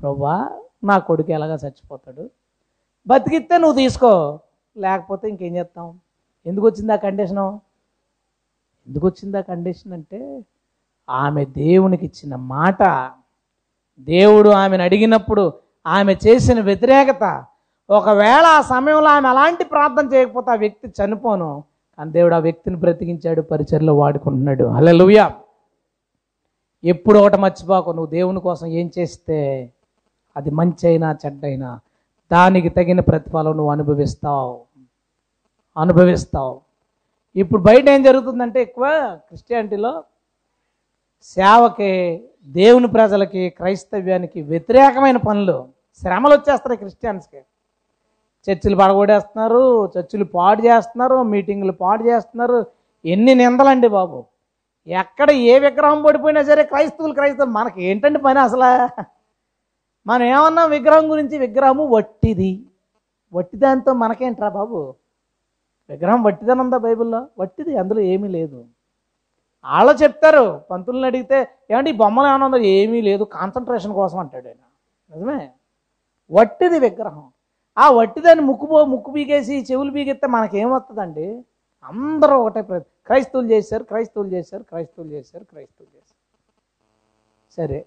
A: ప్రభా నా కొడుకు ఎలాగా చచ్చిపోతాడు? బతికిస్తే నువ్వు తీసుకో. లేకపోతే ఇంకేం చేస్తాం? ఎందుకు వచ్చింది ఆ కండిషను? ఎందుకు వచ్చింది ఆ కండిషన్ అంటే ఆమె దేవునికి ఇచ్చిన మాట దేవుడు ఆమెను అడిగినప్పుడు ఆమె చేసిన వ్యతిరేకత ఒకవేళ ఆ సమయంలో ఆమె అలాంటి ప్రార్థన చేయకపోతే ఆ వ్యక్తి చనిపోను. కానీ దేవుడు ఆ వ్యక్తిని బ్రతికించాడు పరిచయలో వాడుకుంటున్నాడు. అలా హల్లెలూయా! ఎప్పుడు ఒకటి మర్చిపోకు నువ్వు దేవుని కోసం ఏం చేస్తే అది మంచి అయినా చెడ్డైనా దానికి తగిన ప్రతిఫలం నువ్వు అనుభవిస్తావు. అనుభవిస్తావు. ఇప్పుడు బయట ఏం జరుగుతుందంటే ఎక్కువ క్రిస్టియానిటీలో సేవకి దేవుని ప్రజలకి క్రైస్తవ్యానికి వ్యతిరేకమైన పనులు. శ్రమలు వచ్చేస్తాయి క్రిస్టియన్స్కి. చర్చిలు పడగొడేస్తున్నారు చర్చిలు పాడు చేస్తున్నారు మీటింగులు పాడు చేస్తున్నారు. ఎన్ని నిందలండి బాబు. ఎక్కడ ఏ విగ్రహం పడిపోయినా సరే క్రైస్తవులు క్రైస్తవులు. మనకి ఏంటండి పని అసలు? మనం ఏమన్నా? విగ్రహం గురించి విగ్రహము వట్టిది. వట్టి దాంతో మనకేంట్రా బాబు? విగ్రహం వట్టిదనుందా బైబిల్లో? వట్టిది అందులో ఏమీ లేదు. వాళ్ళు చెప్తారు పంతులను అడిగితే ఏమంటే ఈ బొమ్మలు ఏమైనా ఉందో ఏమీ లేదు కాన్సన్ట్రేషన్ కోసం అంటాడు ఆయన. నిజమే? వట్టిది విగ్రహం. ఆ వట్టిదాన్ని ముక్కు పో ముక్కు పీకేసి చెవులు పీకెత్తే మనకేమొస్తుందండి అందరూ ఒకటే ప్రతి క్రైస్తవులు చేశారు క్రైస్తవులు చేశారు క్రైస్తవులు చేశారు క్రైస్తవులు చేశారు. సరే.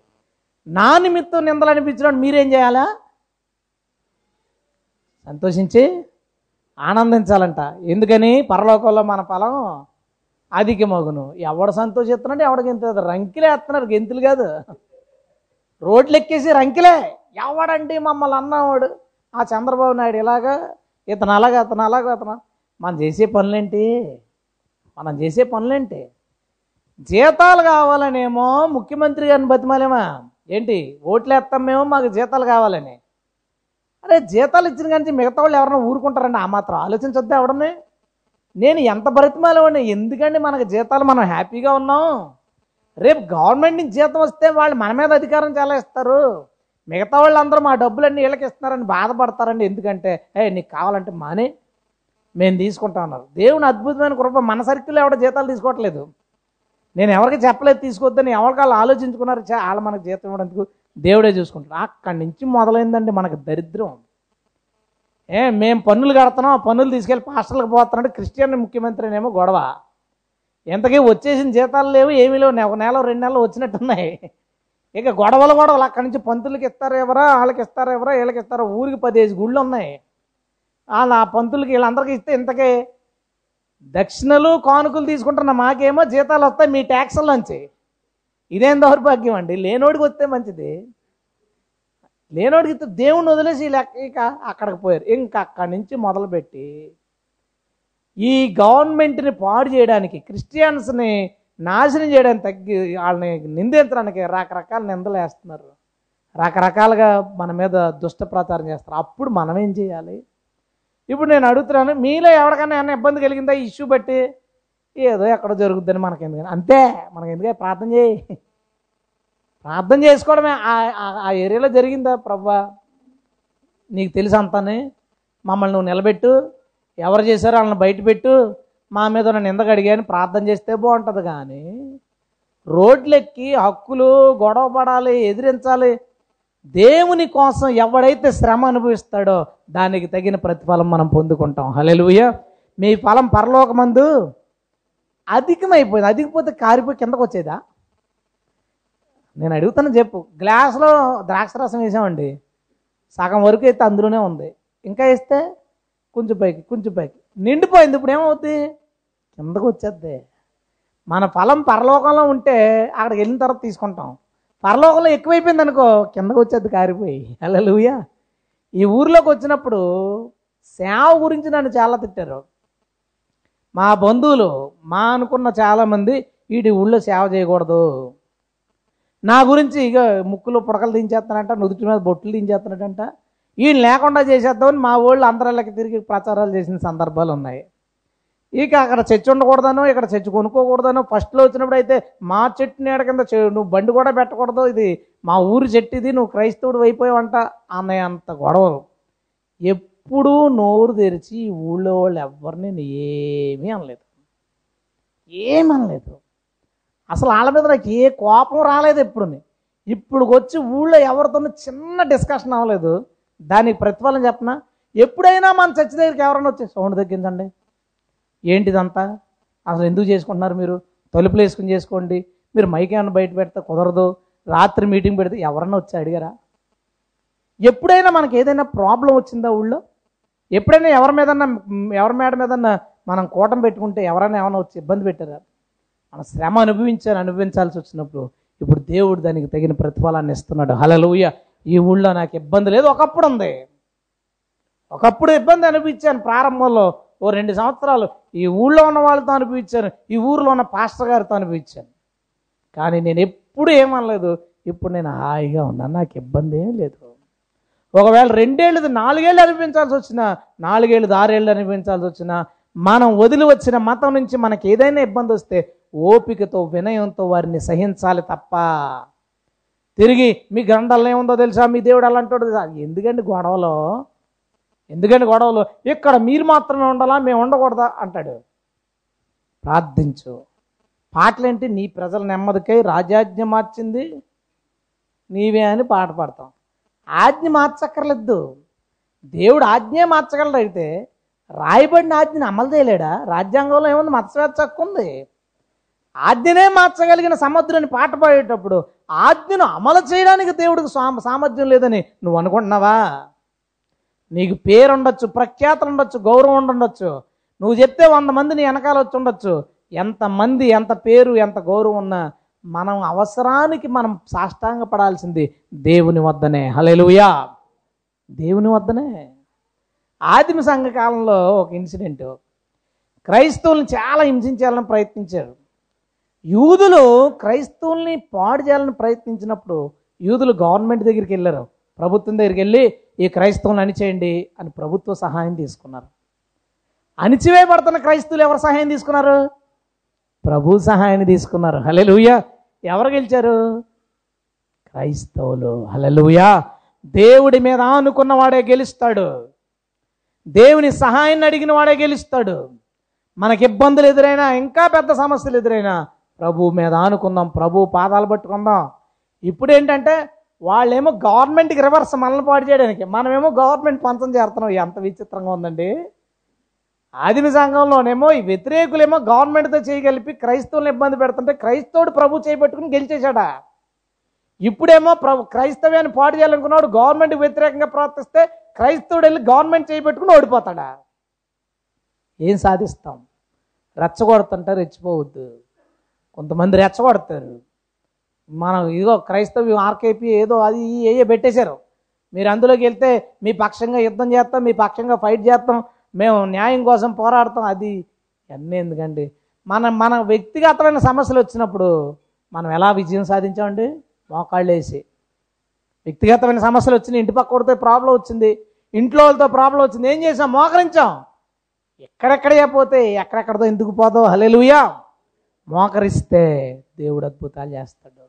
A: నా నిమిత్తం నిందలు అనిపించడం మీరేం చేయాలా? సంతోషించి ఆనందించాలంట. ఎందుకని? పరలోకంలో మన ఫలం అధిక మగును ఎవడు సంతోషిస్తున్నాడు ఎవడ గెంతులు రంకిలే వేస్తున్నారు. గెంతులు కాదు. రోడ్లు ఎక్కేసి రంకిలే. ఎవడండి మమ్మల్ని అన్నవాడు? ఆ చంద్రబాబు నాయుడు ఇలాగా ఇతను అలాగా అతను అలాగా అతను మనం చేసే పనులేంటి? మనం చేసే పనులేంటి? జీతాలు కావాలనేమో ముఖ్యమంత్రి గారిని బతిమాలేమా? ఏంటి? ఓట్లు వేస్తాం మేము మాకు జీతాలు కావాలని. అరే జీతాలు ఇచ్చిన కానీ మిగతా వాళ్ళు ఎవరైనా ఊరుకుంటారండి. ఆ మాత్రం ఆలోచించొద్దా ఎవడనే? నేను ఎంత బ్రతిమాలవాడిని ఎందుకండి మనకు జీతాలు మనం హ్యాపీగా ఉన్నాం? రేపు గవర్నమెంట్ నుంచి జీతం వస్తే వాళ్ళు మన మీద అధికారం చాలా ఇస్తారు మిగతా వాళ్ళందరూ మా డబ్బులన్నీ వీళ్ళకి ఇస్తున్నారని బాధపడతారండి. ఎందుకంటే ఏ నీకు కావాలంటే మానే. మేము తీసుకుంటా ఉన్నారు దేవుని అద్భుతమైన కృప మన సర్కిల్లో ఎవడ జీతాలు తీసుకోవట్లేదు. నేను ఎవరికి చెప్పలేదు తీసుకోవద్దని ఎవరికి వాళ్ళు ఆలోచించుకున్నారు వాళ్ళు మనకు జీతం ఇవ్వడానికి దేవుడే చూసుకుంటారు. అక్కడి నుంచి మొదలైందండి మనకు దరిద్రం. ఏ మేము పన్నులు కడుతున్నాం ఆ పన్నులు తీసుకెళ్ళి పాస్టర్లకు పోతున్నాడు. క్రిస్టియన్ ముఖ్యమంత్రినేమో గొడవ. ఎంతకీ వచ్చేసిన జీతాలు లేవు ఏమీ లేవు. ఒక నెల రెండు నెలలు వచ్చినట్టున్నాయి. ఇక గొడవలు గొడవలు అక్కడి నుంచి పంతులకి ఇస్తారు ఎవరా వాళ్ళకి ఇస్తారు ఎవరా వీళ్ళకి ఇస్తారా? ఊరికి పదిహేను గుళ్ళు ఉన్నాయి. వాళ్ళు ఆ పంతులకి వీళ్ళందరికీ ఇస్తే ఇంతకే దక్షిణలు కానుకలు తీసుకుంటున్న మాకేమో జీతాలు వస్తాయి మీ ట్యాక్స్లోంచి ఇదేం దౌర్భాగ్యం అండి? లేనోడికి వస్తే మంచిది. లేనోడికి ఇస్తే దేవుణ్ణి వదిలేసి లెక్క ఇక అక్కడికి పోయారు. ఇంకా అక్కడి నుంచి మొదలుపెట్టి ఈ గవర్నమెంట్ని పాడు చేయడానికి క్రిస్టియన్స్ని నాశనం చేయడానికి తగ్గి వాళ్ళని నిందించడానికి రకరకాల నిందలు వేస్తున్నారు. రకరకాలుగా మన మీద దుష్ట ప్రచారం చేస్తారు. అప్పుడు మనం ఏం చేయాలి? ఇప్పుడు నేను అడుగుతున్నాను మీలో ఎవరికైనా ఏమైనా ఇబ్బంది కలిగిందా? ఇష్యూ బట్టి ఏదో ఎక్కడ జరుగుద్దని మనకి ఎందుకని అంతే మనకి ఎందుకే ప్రార్థన చేయి. ప్రార్థన చేసుకోవడమే. ఆ- ఆ- ఏరియాలో జరిగిందా ప్రభా నీకు తెలుసు అంతానే. మమ్మల్ని నువ్వు నిలబెట్టు. ఎవరు చేశారో వాళ్ళని బయట పెట్టు. మా మీద నన్ను ఎందుకు అడిగాని ప్రార్థన చేస్తే బాగుంటుంది కానీ రోడ్లెక్కి హక్కులు గొడవ పడాలి ఎదిరించాలి. దేవుని కోసం ఎవడైతే శ్రమ అనుభవిస్తాడో దానికి తగిన ప్రతిఫలం మనం పొందుకుంటాం. హలెలుయ మీ ఫలం పరలోకమందు అధికమైపోయింది. అధికపోతే కారిపోయి కిందకు వచ్చేదా నేను అడుగుతాను చెప్పు. గ్లాసులో ద్రాక్ష రసం వేసామండి. సగం వరకు అయితే అందులోనే ఉంది. ఇంకా వేస్తే కొంచెం పైకి కొంచెం పైకి. నిండిపోయింది. ఇప్పుడు ఏమవుద్ది? కిందకు వచ్చేద్ది. మన ఫలం పరలోకంలో ఉంటే అక్కడికి వెళ్ళిన తర్వాత తీసుకుంటాం. పరలోకంలో ఎక్కువైపోయింది అనుకో కిందకు వచ్చేది కారిపోయి. హల్లెలూయా. ఈ ఊర్లోకి వచ్చినప్పుడు సేవ గురించి నన్ను చాలా తిట్టారు. మా బంధువులు మా అనుకున్న చాలామంది వీటి ఊళ్ళో సేవ చేయకూడదు. నా గురించి ఇక ముక్కులో పుడకలు దించేస్తానంట నుదుటి మీద బొట్లు దించేస్తున్నాడంట ఈయన లేకుండా చేసేద్దామని మా ఊళ్ళు అందరిలోకి తిరిగి ప్రచారాలు చేసిన సందర్భాలు ఉన్నాయి. ఇక అక్కడ చచ్చి ఉండకూడదనో ఇక్కడ చచ్చి కొనుక్కోకూడదనో ఫస్ట్లో వచ్చినప్పుడు అయితే మా చెట్టు నీడ కింద చె- నువ్వు బండి కూడా పెట్టకూడదు ఇది మా ఊరి చెట్టు ఇది నువ్వు క్రైస్తవుడు అయిపోయావంట అనే అంత గొడవలు. ఎప్పుడూ నోరు తెరిచి ఊళ్ళో వాళ్ళు ఎవరిని ఏమీ అనలేదు. ఏమీ అనలేదు. అసలు వాళ్ళ మీద నాకు ఏ కోపం రాలేదు ఎప్పుడు ఇప్పుడు వచ్చి ఊళ్ళో ఎవరితోనూ చిన్న డిస్కషన్ అవ్వలేదు. దానికి ప్రతిఫలం చెప్పనా? ఎప్పుడైనా మన చర్చి దగ్గరికి ఎవరైనా వచ్చి సౌండ్ తగ్గించండి. ఏంటిదంతా? అసలు ఎందుకు చేసుకుంటున్నారు మీరు? తలుపులు వేసుకుని చేసుకోండి. మీరు మైక్ ఏమైనా బయట పెడితే కుదరదు. రాత్రి మీటింగ్ పెడితే ఎవరన్నా వచ్చి అడిగారా? ఎప్పుడైనా మనకి ఏదైనా ప్రాబ్లం వచ్చిందా ఊళ్ళో? ఎప్పుడైనా ఎవరి మీదన్నా ఎవరి మేడ మీదన్నా మనం కూటం పెట్టుకుంటే ఎవరైనా ఏమైనా వచ్చి ఇబ్బంది పెట్టారా? మన శ్రమ అనుభవించాను అనుభవించాల్సి వచ్చినప్పుడు ఇప్పుడు దేవుడు దానికి తగిన ప్రతిఫలాన్ని ఇస్తున్నాడు. హలలుయ ఈ ఊళ్ళో నాకు ఇబ్బంది లేదు. ఒకప్పుడు ఉంది. ఒకప్పుడు ఇబ్బంది అనిపించాను ప్రారంభంలో ఓ రెండు సంవత్సరాలు ఈ ఊళ్ళో ఉన్న వాళ్ళతో అనిపించాను ఈ ఊరిలో ఉన్న పాస్టర్ గారితో అనిపించాను కానీ నేను ఎప్పుడు ఏమనలేదు. ఇప్పుడు నేను హాయిగా ఉన్నాను. నాకు ఇబ్బంది ఏం లేదు. ఒకవేళ రెండేళ్ళు నాలుగేళ్ళు అనిపించాల్సి వచ్చినా నాలుగేళ్ళు ఆరేళ్ళు అనిపించాల్సి వచ్చినా మనం వదిలి వచ్చిన మతం నుంచి మనకి ఏదైనా ఇబ్బంది వస్తే ఓపికతో వినయంతో వారిని సహించాలి తప్ప తిరిగి మీ గ్రంథాల్లో ఏముందో తెలుసా? మీ దేవుడు అలాంటి ఎందుకండి గొడవలో? ఎందుకండి గొడవలు? ఇక్కడ మీరు మాత్రమే ఉండాలా? మేము ఉండకూడదా? అంటాడు. ప్రార్థించు. పాటలేంటి? నీ ప్రజల నెమ్మదికై రాజాజ్ఞ మార్చింది. నీవే అని పాట పాడతాం. ఆజ్ఞ మార్చక్కర్లేదు. దేవుడు ఆజ్ఞే మార్చగలడు అయితే రాయబడిన ఆజ్ఞని అమలు చేయలేడా? రాజ్యాంగంలో ఏముంది? మత్స్వేచ్ఛ ఉంది. ఆజ్ఞనే మార్చగలిగిన సముద్రాన్ని పాట పాడేటప్పుడు ఆజ్ఞను అమలు చేయడానికి దేవుడికి సామ సామర్థ్యం లేదని నువ్వు అనుకుంటున్నావా? నీకు పేరు ఉండొచ్చు ప్రఖ్యాతలు ఉండొచ్చు గౌరవం ఉండొచ్చు. నువ్వు చెప్తే వంద మంది నీ వెనకాల వచ్చి ఉండొచ్చు. ఎంతమంది ఎంత పేరు ఎంత గౌరవం ఉన్నా మనం అవసరానికి మనం సాష్టాంగ పడాల్సింది దేవుని వద్దనే. హల్లెలూయా! దేవుని వద్దనే. ఆదిమ సంఘ కాలంలో ఒక ఇన్సిడెంట్. క్రైస్తవులను చాలా హింసించాలని ప్రయత్నించారు. యూదులు క్రైస్తవుల్ని పాడు చేయాలని ప్రయత్నించినప్పుడు యూదులు గవర్నమెంట్ దగ్గరికి వెళ్ళారు. ప్రభుత్వం దగ్గరికి వెళ్ళి ఈ క్రైస్తవులను అణిచేయండి అని ప్రభుత్వ సహాయం తీసుకున్నారు. అణిచివేయబడుతున్న క్రైస్తవులు ఎవరు సహాయం తీసుకున్నారు? ప్రభు సహాయాన్ని తీసుకున్నారు. హలెలుయ ఎవరు గెలిచారు? క్రైస్తవులు. హలెలుయ దేవుడి మీద అనుకున్న వాడే గెలుస్తాడు. దేవుని సహాయాన్ని అడిగిన వాడే గెలుస్తాడు. మనకి ఇబ్బందులు ఎదురైనా ఇంకా పెద్ద సమస్యలు ఎదురైనా ప్రభు మీద ఆనుకుందాం ప్రభు పాదాలు పట్టుకుందాం. ఇప్పుడు ఏంటంటే వాళ్ళేమో గవర్నమెంట్కి రివర్స్ మనల్ని పాడు చేయడానికి మనమేమో గవర్నమెంట్ పంచం చేస్తున్నాం. ఎంత విచిత్రంగా ఉందండి. ఆదిమ సంఘంలోనేమో ఈ వ్యతిరేకులేమో గవర్నమెంట్తో చేయగలిపి క్రైస్తవులను ఇబ్బంది పెడుతుంటే క్రైస్తవుడు ప్రభు చేపట్టుకుని గెలిచేశాడా? ఇప్పుడేమో ప్రభు క్రైస్తవ్యాన్ని పాడు చేయాలనుకున్నాడు గవర్నమెంట్ వ్యతిరేకంగా ప్రవర్తిస్తే క్రైస్తవుడు వెళ్ళి గవర్నమెంట్ చేయబెట్టుకుని ఓడిపోతాడా? ఏం సాధిస్తాం? రెచ్చగొడుతుంటే రెచ్చిపోవద్దు. కొంతమంది రెచ్చగొడతారు. మనం ఇదిగో క్రైస్తవ్యం ఆర్కేపీ ఏదో అది ఏయో పెట్టేశారు. మీరు అందులోకి వెళ్తే మీ పక్షంగా యుద్ధం చేస్తాం మీ పక్షంగా ఫైట్ చేస్తాం మేము న్యాయం కోసం పోరాడతాం. అది అన్నీ ఎందుకండి? మన మన వ్యక్తిగతమైన సమస్యలు వచ్చినప్పుడు మనం ఎలా విజయం సాధించామండి? మోకాళ్ళు వేసి. వ్యక్తిగతమైన సమస్యలు వచ్చినాయి ఇంటి పక్కడితో ప్రాబ్లం వచ్చింది ఇంట్లో వాళ్ళతో ప్రాబ్లం వచ్చింది ఏం చేసాం మోకరించాం. ఎక్కడెక్కడే పోతే ఎక్కడెక్కడతో ఎందుకు పోతావు హలెలుయా మోకరిస్తే దేవుడు అద్భుతాలు చేస్తాడు.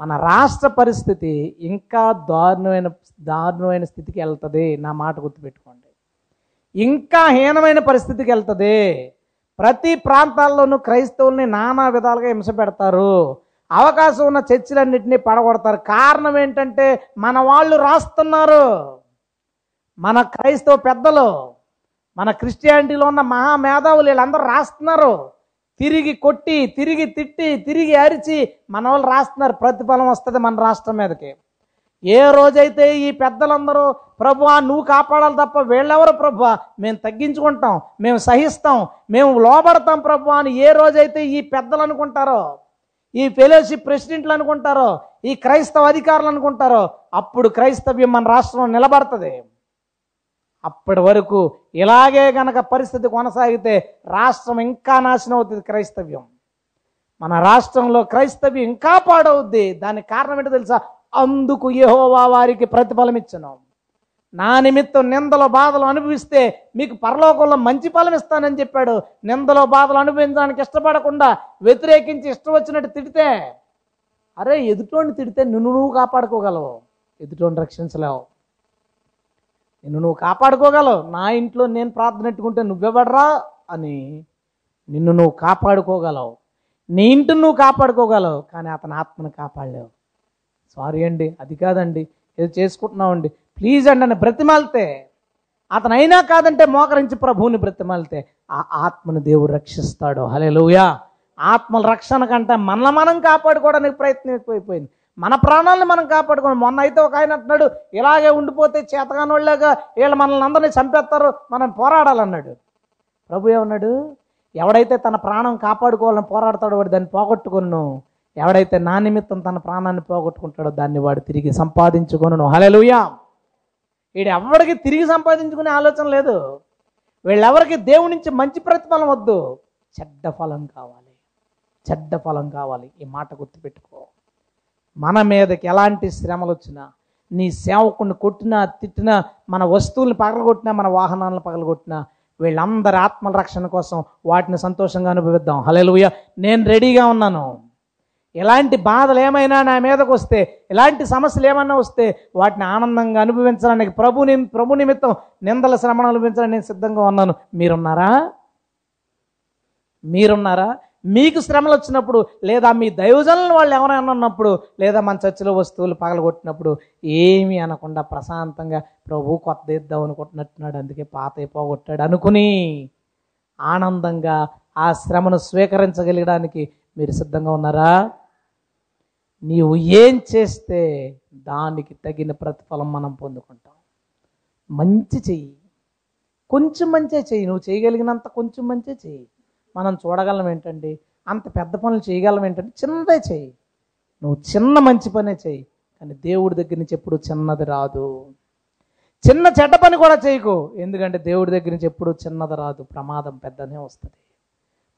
A: మన రాష్ట్ర పరిస్థితి ఇంకా దారుణమైన దారుణమైన స్థితికి వెళ్తుంది నా మాట గుర్తుపెట్టుకోండి. ఇంకా హీనమైన పరిస్థితికి వెళ్తుంది. ప్రతి ప్రాంతాల్లోనూ క్రైస్తవుల్ని నానా విధాలుగా హింస పెడతారు. అవకాశం ఉన్న చర్చిలన్నింటినీ పడగొడతారు. కారణం ఏంటంటే మన వాళ్ళు రాస్తున్నారు. మన క్రైస్తవ పెద్దలు మన క్రిస్టియానిటీలో ఉన్న మహా మేధావులు వీళ్ళందరూ రాస్తున్నారు. తిరిగి కొట్టి తిరిగి తిట్టి తిరిగి అరిచి మన వాళ్ళు రాస్తున్నారు. ప్రతిఫలం వస్తుంది మన రాష్ట్రం మీదకి. ఏ రోజైతే ఈ పెద్దలందరూ ప్రభు నువ్వు కాపాడాలి తప్ప వీళ్ళెవరు ప్రభు? మేము తగ్గించుకుంటాం మేము సహిస్తాం మేము లోబడతాం ప్రభు అని ఏ రోజైతే ఈ పెద్దలు అనుకుంటారో ఈ ఫెలోషిప్ ప్రెసిడెంట్లు అనుకుంటారో ఈ క్రైస్తవ అధికారులు అనుకుంటారో అప్పుడు క్రైస్తవ్యం మన రాష్ట్రంలో నిలబడుతుంది. అప్పటి వరకు ఇలాగే గనక పరిస్థితి కొనసాగితే రాష్ట్రం ఇంకా నాశనం అవుతుంది క్రైస్తవ్యం. మన రాష్ట్రంలో క్రైస్తవ్యం ఇంకా పాడవుద్ది. దానికి కారణం ఏంటో తెలుసా? అందుకు యహోవా వారికి ప్రతిఫలం ఇచ్చను. నా నిమిత్తం నిందలో బాధలు అనుభవిస్తే మీకు పరలోకంలో మంచి ఫలం ఇస్తానని చెప్పాడు. నిందలో బాధలు అనుభవించడానికి ఇష్టపడకుండా వ్యతిరేకించి ఇష్టం వచ్చినట్టు తిడితే అరే ఎదుటోని తిడితే నువ్వు నువ్వు కాపాడుకోగలవు. ఎదుటోని రక్షించలేవు. నిన్ను నువ్వు కాపాడుకోగలవు. నా ఇంట్లో నేను ప్రార్థన పెట్టుకుంటే నువ్వెవడరా? అని నిన్ను నువ్వు కాపాడుకోగలవు. నీ ఇంటిని నువ్వు కాపాడుకోగలవు. కానీ అతని ఆత్మను కాపాడలేవు. సారీ అండి అది కాదండి. ఏదో చేసుకుంటున్నామండి. ప్లీజ్ అండి అని బ్రతిమాలితే అతను అయినా కాదంటే మోకరించి ప్రభువుని బ్రతిమాలితే ఆ ఆత్మను దేవుడు రక్షిస్తాడు. హలే ఆత్మల రక్షణ కంటే మనల్ని మనం కాపాడుకోవడానికి ప్రయత్నం ఎక్కువైపోయింది. మన ప్రాణాలను మనం కాపాడుకోండి మొన్న అయితే ఒక ఆయన అంటున్నాడు ఇలాగే ఉండిపోతే చేతగాని వీళ్ళు మనల్ని అందరినీ చంపేస్తారు మనం పోరాడాలన్నాడు. ప్రభు ఏమన్నాడు? ఎవడైతే తన ప్రాణం కాపాడుకోవాలని పోరాడతాడో వాడు దాన్ని పోగొట్టుకును. ఎవడైతే నా నిమిత్తం తన ప్రాణాన్ని పోగొట్టుకుంటాడో దాన్ని వాడు తిరిగి సంపాదించుకొను హలెలుయా వీడు ఎవరికి తిరిగి సంపాదించుకునే ఆలోచన లేదు. వీళ్ళెవరికి దేవుడి నుంచి మంచి ప్రతిఫలం వద్దు? చెడ్డ ఫలం కావాలి. చెడ్డ ఫలం కావాలి. ఈ మాట గుర్తుపెట్టుకో. మన మీదకి ఎలాంటి శ్రమలు వచ్చినా నీ సేవకుని కొట్టినా తిట్టినా మన వస్తువులను పగలగొట్టినా మన వాహనాలను పగలగొట్టినా వీళ్ళందరి ఆత్మల రక్షణ కోసం వాటిని సంతోషంగా అనుభవిద్దాం. హలేలుయ నేను రెడీగా ఉన్నాను. ఎలాంటి బాధలు ఏమైనా నా మీదకు వస్తే ఎలాంటి సమస్యలు ఏమైనా వస్తే వాటిని ఆనందంగా అనుభవించడానికి ప్రభు నిమ్- ప్రభు నిమిత్తం నిందల శ్రమను అనుభవించడానికి నేను సిద్ధంగా ఉన్నాను. మీరున్నారా? మీరున్నారా? మీకు శ్రమలు వచ్చినప్పుడు లేదా మీ దైవజనులు వాళ్ళు ఎవరైనా ఉన్నప్పుడు లేదా మన చర్చిలో వస్తువులు పగలగొట్టినప్పుడు ఏమీ అనకుండా ప్రశాంతంగా ప్రభు కొత్త ఇద్దాం అనుకుంటున్నట్టున్నాడు అందుకే పాత పోగొట్టాడు అనుకుని ఆనందంగా ఆ శ్రమను స్వీకరించగలగడానికి మీరు సిద్ధంగా ఉన్నారా? నీవు ఏం చేస్తే దానికి తగిన ప్రతిఫలం మనం పొందుకుంటాం? మంచి చెయ్యి. కొంచెం మంచి చెయ్యి. నువ్వు చేయగలిగినంత కొంచెం మంచి చెయ్యి. మనం చూడగలం ఏంటండి? అంత పెద్ద పనులు చేయగలం ఏంటంటే చిన్నదే చెయ్యి. నువ్వు చిన్న మంచి పనే చెయ్యి. కానీ దేవుడి దగ్గర నుంచి ఎప్పుడు చిన్నది రాదు. చిన్న చెడ్డ పని కూడా చేయకు. ఎందుకంటే దేవుడి దగ్గర నుంచి ఎప్పుడు చిన్నది రాదు. ప్రమాదం పెద్దనే వస్తుంది.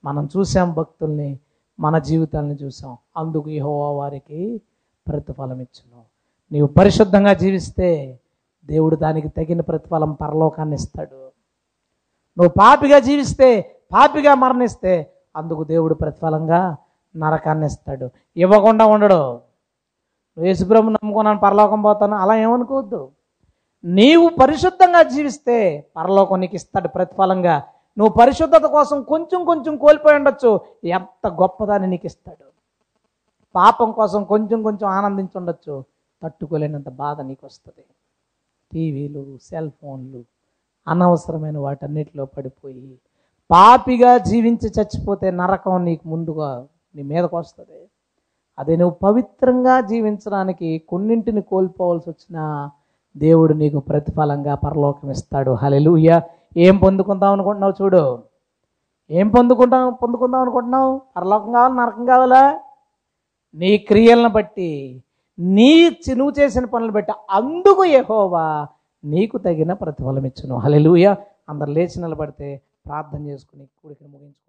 A: మనం చూసాం భక్తుల్ని మన జీవితాలను చూసాం. అందుకు యెహోవా వారికి ప్రతిఫలం ఇచ్చును. నీవు పరిశుద్ధంగా జీవిస్తే దేవుడు దానికి తగిన ప్రతిఫలం పరలోకాన్ని ఇస్తాడు. నువ్వు పాపిగా జీవిస్తే పాపిగా మరణిస్తే అందుకు దేవుడు ప్రతిఫలంగా నరకాన్ని ఇస్తాడు. ఇవ్వకుండా ఉండడు. నువ్వు యేసుప్రభు నమ్ముకున్నాను పరలోకం పోతాను అలా ఏమనుకోవద్దు. నీవు పరిశుద్ధంగా జీవిస్తే పరలోకం నీకు ఇస్తాడు ప్రతిఫలంగా. నువ్వు పరిశుద్ధత కోసం కొంచెం కొంచెం కోల్పోయి ఉండొచ్చు. ఎంత గొప్పదాన్ని నీకు ఇస్తాడు. పాపం కోసం కొంచెం కొంచెం ఆనందించి ఉండొచ్చు. తట్టుకోలేనంత బాధ నీకు వస్తుంది. టీవీలు సెల్ ఫోన్లు అనవసరమైన వాటన్నిటిలో పడిపోయి పాపిగా జీవించి చచ్చిపోతే నరకం నీకు ముందుగా నీ మీదకు వస్తుంది. అదే నువ్వు పవిత్రంగా జీవించడానికి కొన్నింటిని కోల్పోవలసి వచ్చినా దేవుడు నీకు ప్రతిఫలంగా పరలోకం ఇస్తాడు. హలెలుయ్య ఏం పొందుకుందాం అనుకుంటున్నావు చూడు? ఏం పొందుకుంటాం పొందుకుందాం అనుకుంటున్నావు? పరలోకం కావాలా నరకం కావాలా? నీ క్రియలను బట్టి నీ చినువు నువ్వు చేసిన పనులు బట్టి అందుకు ఎహోవా నీకు తగిన ప్రతిఫలం ఇచ్చును. హలెలుయ అందరు లేచి నిలబడితే ప్రార్థన చేసుకుని కూడికను ముగించుకుందాం.